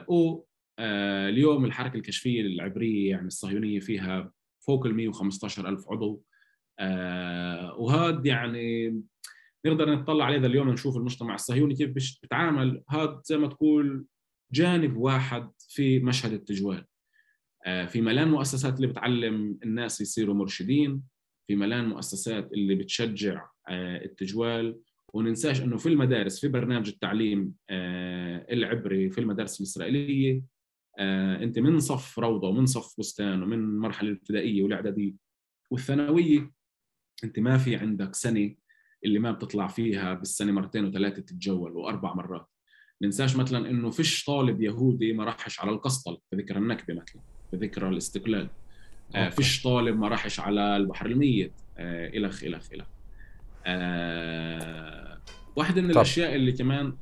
و آه، اليوم الحركة الكشفية العبريه يعني الصهيونية فيها فوق ال 115 ألف عضو. آه، وهذا يعني نقدر نطلع عليه اليوم نشوف المجتمع الصهيوني كيف بيتعامل هذا زي ما تقول جانب واحد في مشهد التجوال. آه، في ملان مؤسسات اللي بتعلم الناس يصيروا مرشدين في ملان مؤسسات اللي بتشجع التجوال. وننساش إنه في المدارس في برنامج التعليم العبري في المدارس الإسرائيلية آه، أنت من صف روضة ومن صف بستان ومن المرحله الابتدائية والإعدادية والثانوية أنت ما في عندك سنة اللي ما بتطلع فيها بالسنة مرتين وثلاثة تتجول وأربع مرات. ننساش مثلا إنه فيش طالب يهودي ما راحش على القسطل في ذكرى النكبة مثلا في ذكرى الاستقلال. آه فيش طالب ما راحش على البحر الميت. آه إلخ إلخ إلخ. آه واحدة من طب. الأشياء اللي كمان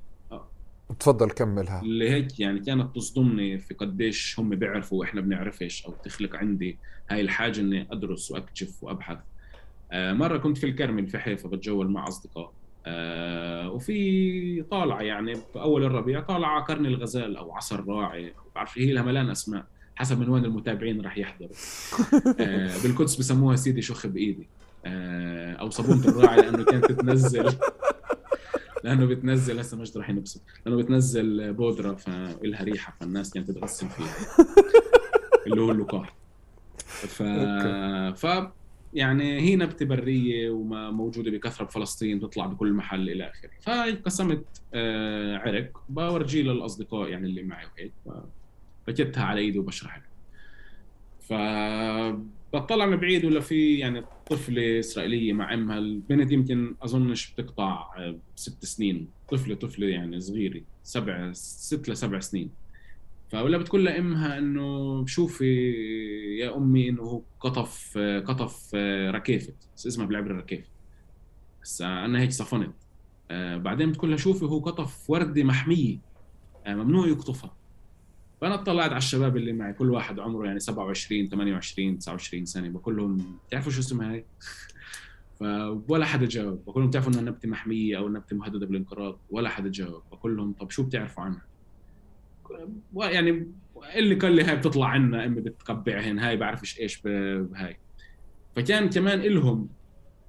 تفضل كملها اللي هيك يعني كانت تصدمني في قديش هم بيعرفوا وإحنا بنعرفش أو تخلق عندي هاي الحاجة إني أدرس وأكتشف وأبحث. آه، مرة كنت في الكرمل في حيفا بتجول مع أصدقاء. آه، وفي طالعة يعني في اول الربيع طالعة قرن الغزال أو عصر راعي ما بعرف هي لها ملان أسماء حسب من وين المتابعين راح يحضروا. [LAUGHS] آه، بالقدس بسموها سيدي شخ بإيدي. أو صابونة الراعي لأنه كانت تنزل [LAUGHS] لأنه بتنزل هسه مش راح ينبسط. لأنه بتنزل بودرة فإلها ريحة فالناس كانت تتغسل فيها. [LAUGHS] اللي هو اللقاح. ف... ف يعني هي نبته بريه وموجوده بكثرة بفلسطين تطلع بكل محل إلى آخره. فقسمت آه، عرق. بورجيه للأصدقاء يعني اللي معي وهيك فكتها على إيدي وبشرح لهم ف بطلع من بعيد ولا في يعني طفلة إسرائيلية مع أمها؟ البنت يمكن اظنش بتقطع آه، ست سنين. طفلة طفلة يعني صغيرة سبع ست لسبع سنين. فولا بتقول لأمها إنه شوفي يا أمي إنه هو قطف قطف ركيفة. اسمها بالعبري ركيفة. بس أنا هيك صفنت. آه، بعدين بتقول لها شوفي هو قطف وردة محمية. آه، ممنوع يقطفها. فأنا اطلعت على الشباب اللي معي. كل واحد عمره يعني 27 28 29 سنة. بقول لهم بتعرفوا شو اسمها هي؟ فولا حدا جاوب. بقول لهم بتعرفوا انها نبته محمية أو نبته مهددة بالانقراض؟ ولا حدا جاوب. بقول لهم طب شو بتعرفوا عنها؟ يعني اللي قال لي هاي بتطلع عنا أمي بتقبعهن. هاي بعرفش إيش بهاي. فكان كمان إلهم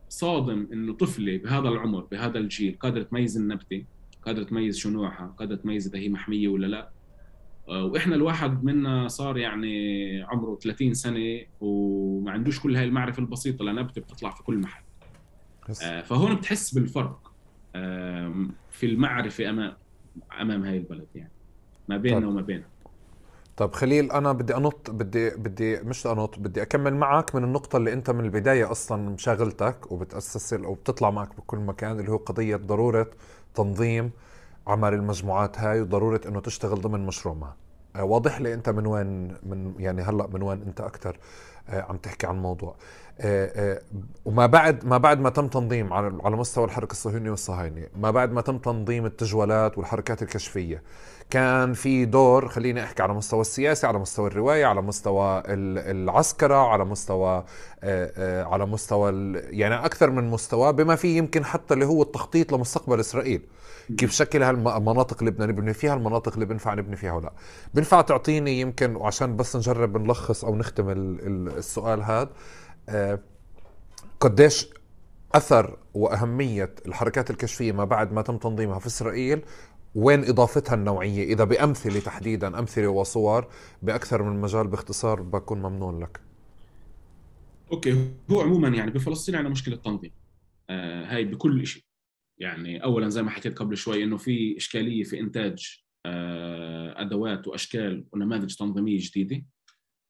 صادم إنه طفله بهذا العمر بهذا الجيل قادره تميز النبتة قادره تميز شو نوعها قادره تميز اذا هي محمية ولا لا. وإحنا الواحد منا صار يعني عمره 30 سنة وما عندوش كل هاي المعرفة البسيطة لنبته بتطلع في كل محل. آه، فهون بتحس بالفرق في المعرفة امام أمام هاي البلد يعني ما بيننا طب. وما بينها. طب خليل أنا بدي أنط بدي بدي مش أنط بدي أكمل معك من النقطة اللي أنت من البداية أصلا مشاغلتك وبتأسس وبتطلع معك بكل مكان اللي هو قضية ضرورة تنظيم عمل المجموعات هاي وضرورة إنه تشتغل ضمن مشروع ما آه، واضح لي أنت من وين من يعني هلأ من وين أنت أكثر آه، عم تحكي عن الموضوع. آه، وما بعد ما بعد ما تم تنظيم على على مستوى الحركة الصهيونية والصهاينه ما بعد ما تم تنظيم التجوالات والحركات الكشفية كان في دور خليني أحكي على مستوى السياسي على مستوى الرواية على مستوى العسكرة على مستوى على مستوى يعني أكثر من مستوى بما فيه يمكن حتى اللي هو التخطيط لمستقبل إسرائيل. كيف شكل هالمناطق اللي بدنا نبني فيها المناطق اللي بنفع نبني فيها ولا. بنفع تعطيني يمكن وعشان بس نجرب نلخص أو نختم السؤال هذا آه، قديش أثر وأهمية الحركات الكشفية ما بعد ما تم تنظيمها في إسرائيل وين إضافتها النوعية؟ إذا بأمثلة تحديدا أمثلة وصور بأكثر من مجال باختصار بكون ممنون لك. أوكي هو عموما يعني بفلسطين عندنا مشكلة تنظيم. آه هاي بكل شيء يعني اولا زي ما حكيت قبل شوي إنه في إشكالية في إنتاج آه أدوات وأشكال ونماذج تنظيمية جديدة.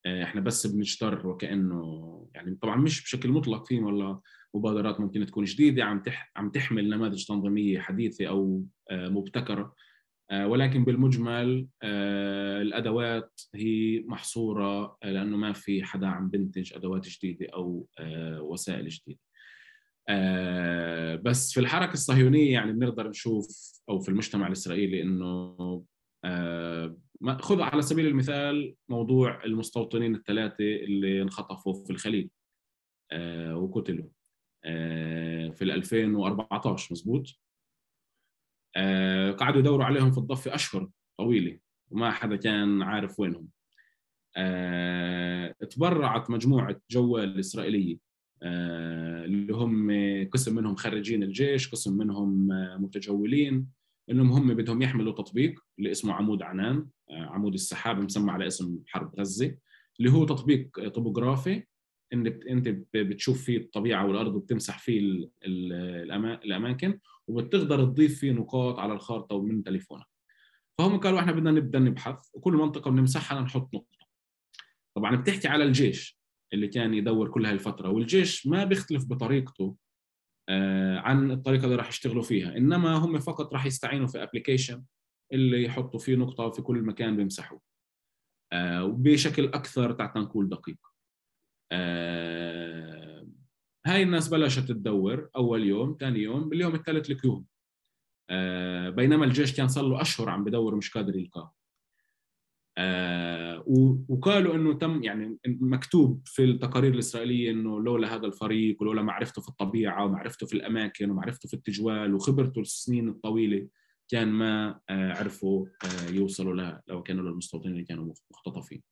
آه إحنا بس بنجتر وكأنه يعني طبعا مش بشكل مطلق في ولا مبادرات ممكن تكون جديدة عم تح عم تحمل نماذج تنظيمية حديثة أو آه، مبتكرة. ولكن بالمجمل الأدوات هي محصورة لأنه ما في حدا عم بنتج أدوات جديدة أو وسائل جديدة. بس في الحركة الصهيونية يعني بنقدر نشوف أو في المجتمع الإسرائيلي إنه خذ على سبيل المثال موضوع المستوطنين الثلاثة اللي انخطفوا في الخليل وقتلوا في 2014 مزبوط؟ آه، قعدوا يدوروا عليهم في الضفة أشهر طويلة وما حدا كان عارف وينهم. آه، تبرعت مجموعة جوال إسرائيلية آه، اللي هم قسم منهم خريجين الجيش قسم منهم متجولين. إنهم هم بدهم يحملوا تطبيق اللي اسمه عمود عنان عمود السحاب مسمى على اسم حرب غزة اللي هو تطبيق طبوغرافي. ان إنت بتشوف فيه الطبيعة والأرض وبتمسح فيه الأماكن وبتقدر تضيف فيه نقاط على الخارطة ومن تليفونك. فهم قالوا إحنا بدنا نبدأ نبحث وكل منطقة بنمسحها نحط نقطة. طبعا بتحكي على الجيش. اللي كان يدور كل هاي الفترة والجيش ما بيختلف بطريقته آه، عن الطريقة اللي راح يشتغلوا فيها. إنما هم فقط راح يستعينوا في application اللي يحطوا فيه نقطة في كل مكان بيمسحوه. آه، وبشكل أكثر تاع تنقول دقيق. آه، هاي الناس بلشت تدور أول يوم ثاني يوم باليوم الثالث الكيوم آه، بينما الجيش كان صار له أشهر عم بدور مش قادر يلقاه. آه، وقالوا إنه تم يعني مكتوب في التقارير الإسرائيلية إنه لولا هذا الفريق ولولا معرفته في الطبيعة ومعرفته في الأماكن ومعرفته في التجوال وخبرته السنين الطويلة كان ما آه، عرفوا يوصلوا لها لو كانوا للمستوطنين اللي كانوا مختطفين.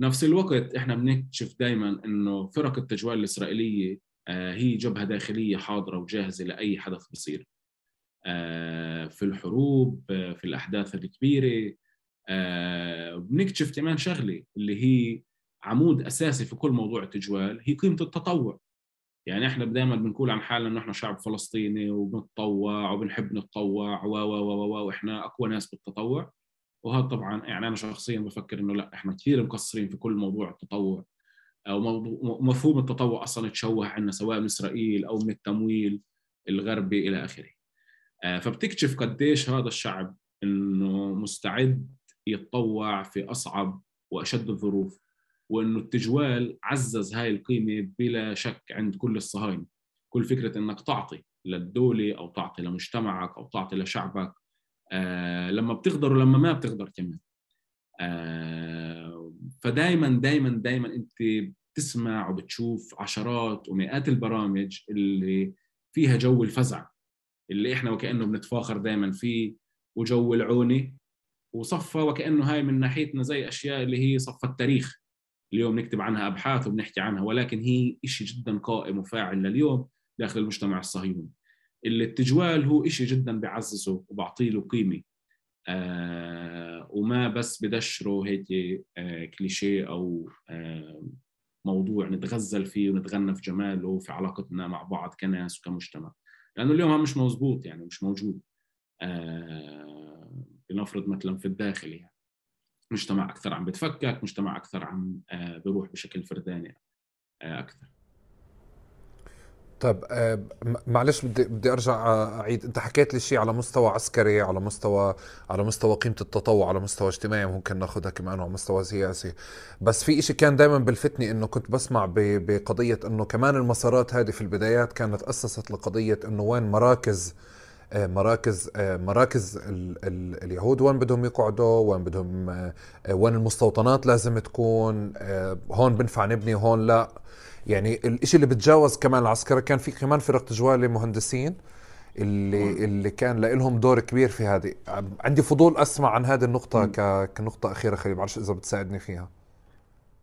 نفس الوقت إحنا بنكتشف دائما إنه فرق التجوال الإسرائيلية هي جبهة داخلية حاضرة وجاهزة لأي حدث بصير. آه، في الحروب آه، في الأحداث الكبيرة آه، بنكتشف كمان شغلة اللي هي عمود أساسي في كل موضوع التجوال هي قيمة التطوع. يعني إحنا دائما بنقول عن حالنا إنه إحنا شعب فلسطيني وبنتطوع وبنحب نتطوع و و و وإحنا أقوى ناس بالتطوع. وهذا طبعا يعني أنا شخصيا بفكر إنه لا إحنا كثير مقصرين في كل موضوع التطوع. أو مفهوم التطوع أصلا تشوه عندنا سواء من إسرائيل أو من التمويل الغربي إلى آخره. آه، فبتكتشف قديش هذا الشعب إنه مستعد يتطوع في أصعب وأشد الظروف وإنه التجوال عزز هاي القيمة بلا شك عند كل الصهاينة. كل فكرة إنك تعطي للدولة أو تعطي لمجتمعك أو تعطي لشعبك آه لما بتقدر ولما ما بتقدر كمان. آه فدائما دائما دائما أنت بتسمع وبتشوف عشرات ومئات البرامج اللي فيها جو الفزع اللي إحنا وكأنه بنتفاخر دائما فيه وجو العوني وصفى وكأنه هاي من ناحيتنا زي أشياء اللي هي صفى التاريخ اليوم نكتب عنها أبحاث وبنحكي عنها ولكن هي شيء جدا قائم وفاعل لليوم داخل المجتمع الصهيوني. اللي التجوال هو شيء جدا بعززه وبعطيه له قيمة. آه وما بس بدشره هيك آه كليشيه أو آه موضوع نتغزل فيه ونتغنى في جماله في علاقتنا مع بعض كناس وكمجتمع. لأنه اليوم مش مزبوط يعني مش موجود. لنفرض مثلا في الداخل يعني. مجتمع أكثر عم بتفكك مجتمع أكثر عم آه بيروح بشكل فرداني آه أكثر. طيب آه، معلش بدي بدي أرجع أعيد. أنت حكيت لي شيء على مستوى عسكري على مستوى على مستوى قيمة التطوع على مستوى اجتماعي ممكن ناخذها كمان على مستوى سياسي. بس في شيء كان دائما بلفتني إنه كنت بسمع بقضية إنه كمان المسارات هذه في البدايات كانت أسست لقضية إنه وين مراكز آه، مراكز آه، مراكز ال ال اليهود وين بدهم يقعدوا وين بدهم وين المستوطنات لازم تكون هون بنفع نبني هون لا. يعني الشيء اللي بتجاوز كمان العسكرة كان في كمان فرق تجوالي مهندسين اللي اللي كان لهم دور كبير في هذه. عندي فضول أسمع عن هذه النقطة. كنقطة أخيرة خليل بعرفش إذا بتساعدني فيها.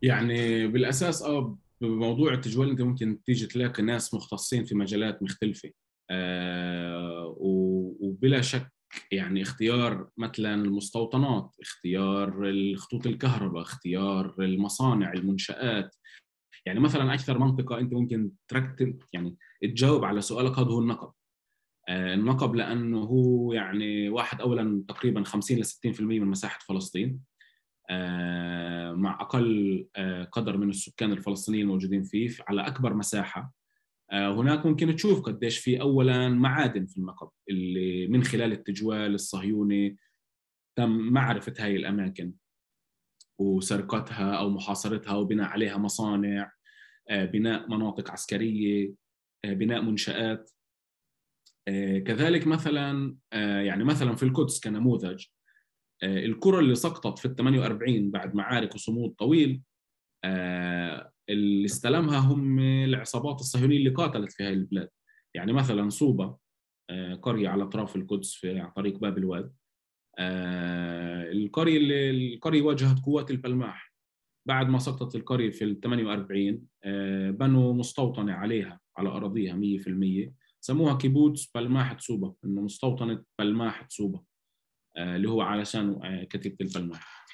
يعني بالأساس آه بموضوع التجوال أنت ممكن تيجي تلاقي ناس مختصين في مجالات مختلفة. آه وبلا شك يعني اختيار مثلا المستوطنات اختيار الخطوط الكهرباء اختيار المصانع المنشآت. يعني مثلا أكثر منطقة أنت ممكن تركب يعني تجاوب على سؤالك هذا هو النقب. آه، النقب لأنه هو يعني واحد اولا تقريبا 50 ل 60% من مساحة فلسطين. آه، مع أقل آه، قدر من السكان الفلسطينيين الموجودين فيه على أكبر مساحة. هناك ممكن تشوف قديش في اولا معادن في النقب اللي من خلال التجوال الصهيوني تم معرفة هاي الأماكن وسرقتها أو محاصرتها وبناء عليها مصانع آه، بناء مناطق عسكرية آه، بناء منشآت. آه، كذلك مثلا يعني مثلا في القدس كنموذج الكرة اللي سقطت في ال 48 بعد معارك وصمود طويل اللي استلمها هم العصابات الصهيونية اللي قاتلت في هذه البلاد. يعني مثلا صوبة قرية على أطراف القدس في طريق باب الواد. آه، القرية اللي القرية واجهت قوات البلماح. بعد ما سقطت القرية في ال 48 آه، بنوا مستوطنة عليها على أراضيها 100% سموها كيبوتس بلماح تسوبة إنه مستوطنة بلماح آه، اللي هو علشان كتيبة البلماح.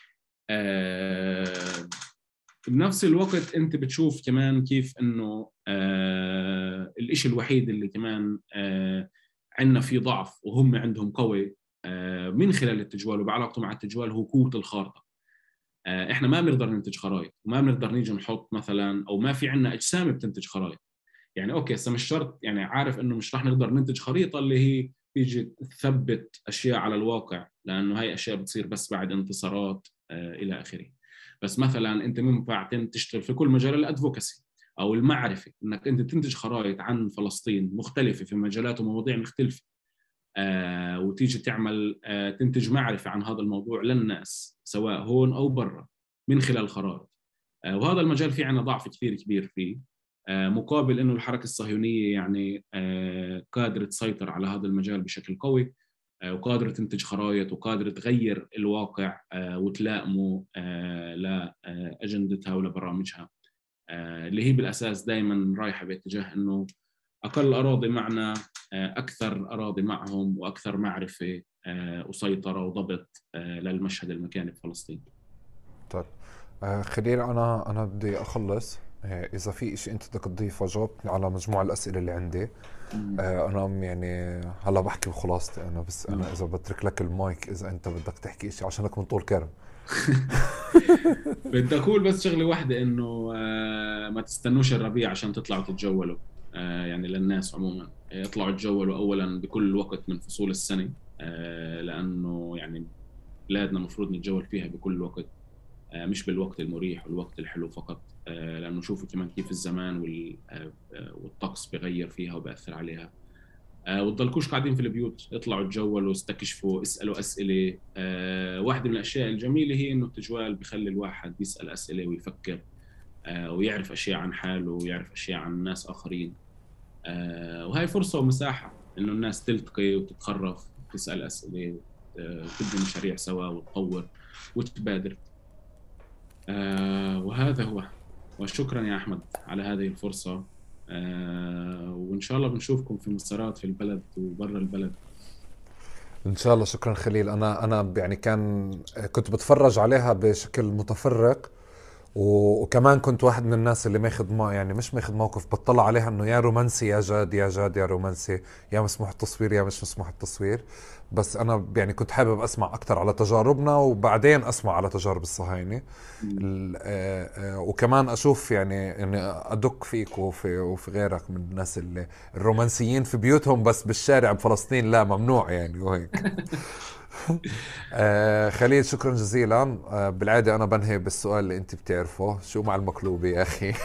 بنفس الوقت أنت بتشوف كمان كيف إنه آه الإشي الوحيد اللي كمان آه عندنا فيه ضعف وهم عندهم قوي آه، من خلال التجوال وبعلاقته مع التجوال هو قوة الخارطة. آه، إحنا ما بنقدر ننتج خرائط وما بنقدر نيجي نحط مثلا أو ما في عندنا أجسام بتنتج خرائط يعني okay هسه مش شرط يعني عارف إنه مش راح نقدر ننتج خريطة اللي هي تيجي تثبت أشياء على الواقع لأنه هاي أشياء بتصير بس بعد انتصارات آه إلى آخره. بس مثلا أنت ممكن تشتغل في كل مجال ال advocacy أو المعرفة إنك أنت تنتج خرائط عن فلسطين مختلفة في مجالات ومواضيع مختلفة آه، وتيجي تعمل آه، تنتج معرفة عن هذا الموضوع للناس سواء هون أو برا من خلال خرائط. وهذا المجال في عنا ضعف كثير كبير فيه مقابل إنه الحركة الصهيونية يعني قادرة تسيطر على هذا المجال بشكل قوي. وقادرة تنتج خرائط وقادرة تغير الواقع وتلائمه لاجندتها ولبرامجها اللي هي بالأساس دائما رايحة باتجاه إنه أقل أراضي معنا أكثر أراضي معهم وأكثر معرفة وسيطرة وضبط للمشهد المكاني في فلسطين. طيب. خليل أنا أنا بدي أخلص. إذا في شيء أنت بدك تضيفه جاوبني على مجموع الأسئلة اللي عندي. أنا يعني هلا بحكي بخلاصتي أنا بس أنا إذا بترك لك المايك إذا أنت بدك تحكي شيء عشانك من طول كرم. [LAUGHS] بدي أقول بس شغلة واحدة إنه ما تستنوش الربيع عشان تطلعوا تتجولوا آه، يعني للناس عموما. يطلعوا يتجولوا اولا بكل وقت من فصول السنة آه، لأنه يعني بلادنا المفروض نتجول فيها بكل وقت آه، مش بالوقت المريح والوقت الحلو فقط. لأنه شوفوا كمان كيف الزمان والطقس بغير فيها وبأثر عليها. وتضلكوش قاعدين في البيوت اطلعوا تجولوا استكشفوا اسألوا أسئلة. واحدة من الأشياء الجميلة هي إنه التجوال بخلي الواحد يسأل أسئلة ويفكر ويعرف أشياء عن حاله ويعرف أشياء عن ناس آخرين. آه، وهي فرصة ومساحة إنه الناس تلتقي وتتخرف وتسال أسئلة وتبني مشاريع سوا وتطور وتتبادر. آه، وهذا هو. وشكرا يا أحمد على هذه الفرصة. آه، وإن شاء الله بنشوفكم في مسارات في البلد وبرا البلد. إن شاء الله. شكرا خليل. أنا أنا يعني كان كنت بتفرج عليها بشكل متفرق. وكمان كنت واحد من الناس اللي ماخذ ما يعني مش ماخذ موقف بطلع عليها إنه يا رومانسي يا جاد يا جاد يا رومانسي يا مسموح التصوير يا مش مسموح التصوير. بس أنا يعني كنت حابب أسمع أكثر على تجاربنا وبعدين أسمع على تجارب الصهاينة. آه، آه، وكمان أشوف يعني إني أدق فيك وفي وفي غيرك من الناس اللي الرومانسيين في بيوتهم بس بالشارع بفلسطين لا ممنوع يعني وهيك. [LAUGHS] آه خليل شكرا جزيلا. آه بالعادة أنا بنهي بالسؤال اللي أنت بتعرفه. شو مع المقلوبه يا أخي؟ [LAUGHS]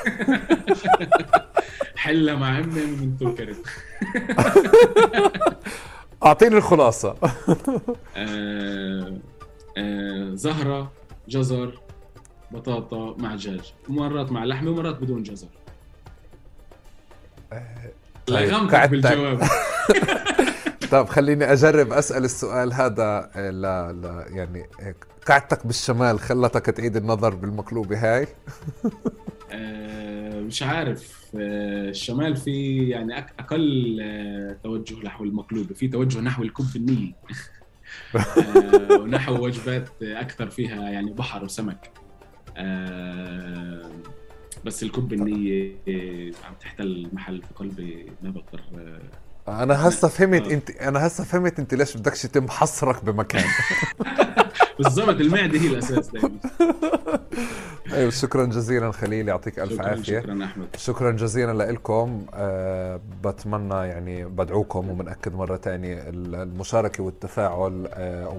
حلة مع امي من توكرت. [LAUGHS] أعطيني الخلاصة. [LAUGHS] آه آه زهرة جزر بطاطا مع دجاج ومرات مع لحمة ومرات بدون جزر. لغمتك بالجواب. طب خليني أجرب أسأل السؤال هذا آه، لا لا يعني قعدتك بالشمال خلتك تعيد النظر بالمقلوبه هاي؟ [LAUGHS] آه، مش عارف آه، الشمال في يعني أقل توجه نحو المقلوبه في توجه نحو الكب النيلي ونحو وجبات أكثر فيها يعني بحر وسمك. بس الكب النية عم تحتل محل في قلبي ما بقدر أنا هسه فهمت أنت أنا هسه فهمت أنت ليش بدكش يتم حصرك بمكان. [LAUGHS] بالضبط المعدة هي الأساس دائما. أيوه [LAUGHS] شكرا جزيلا خليل يعطيك ألف شكرا عافية. شكرا أحمد. شكرا جزيلا لكم أه بتمنى يعني بدعوكم وبنأكد مرة ثانية المشاركة والتفاعل أه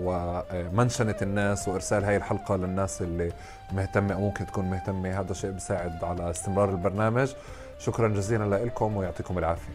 ومنشنة الناس وإرسال هاي الحلقة للناس اللي مهتمة أو ممكن تكون مهتمة. هذا شيء بيساعد على استمرار البرنامج. شكرا جزيلا لكم ويعطيكم العافية.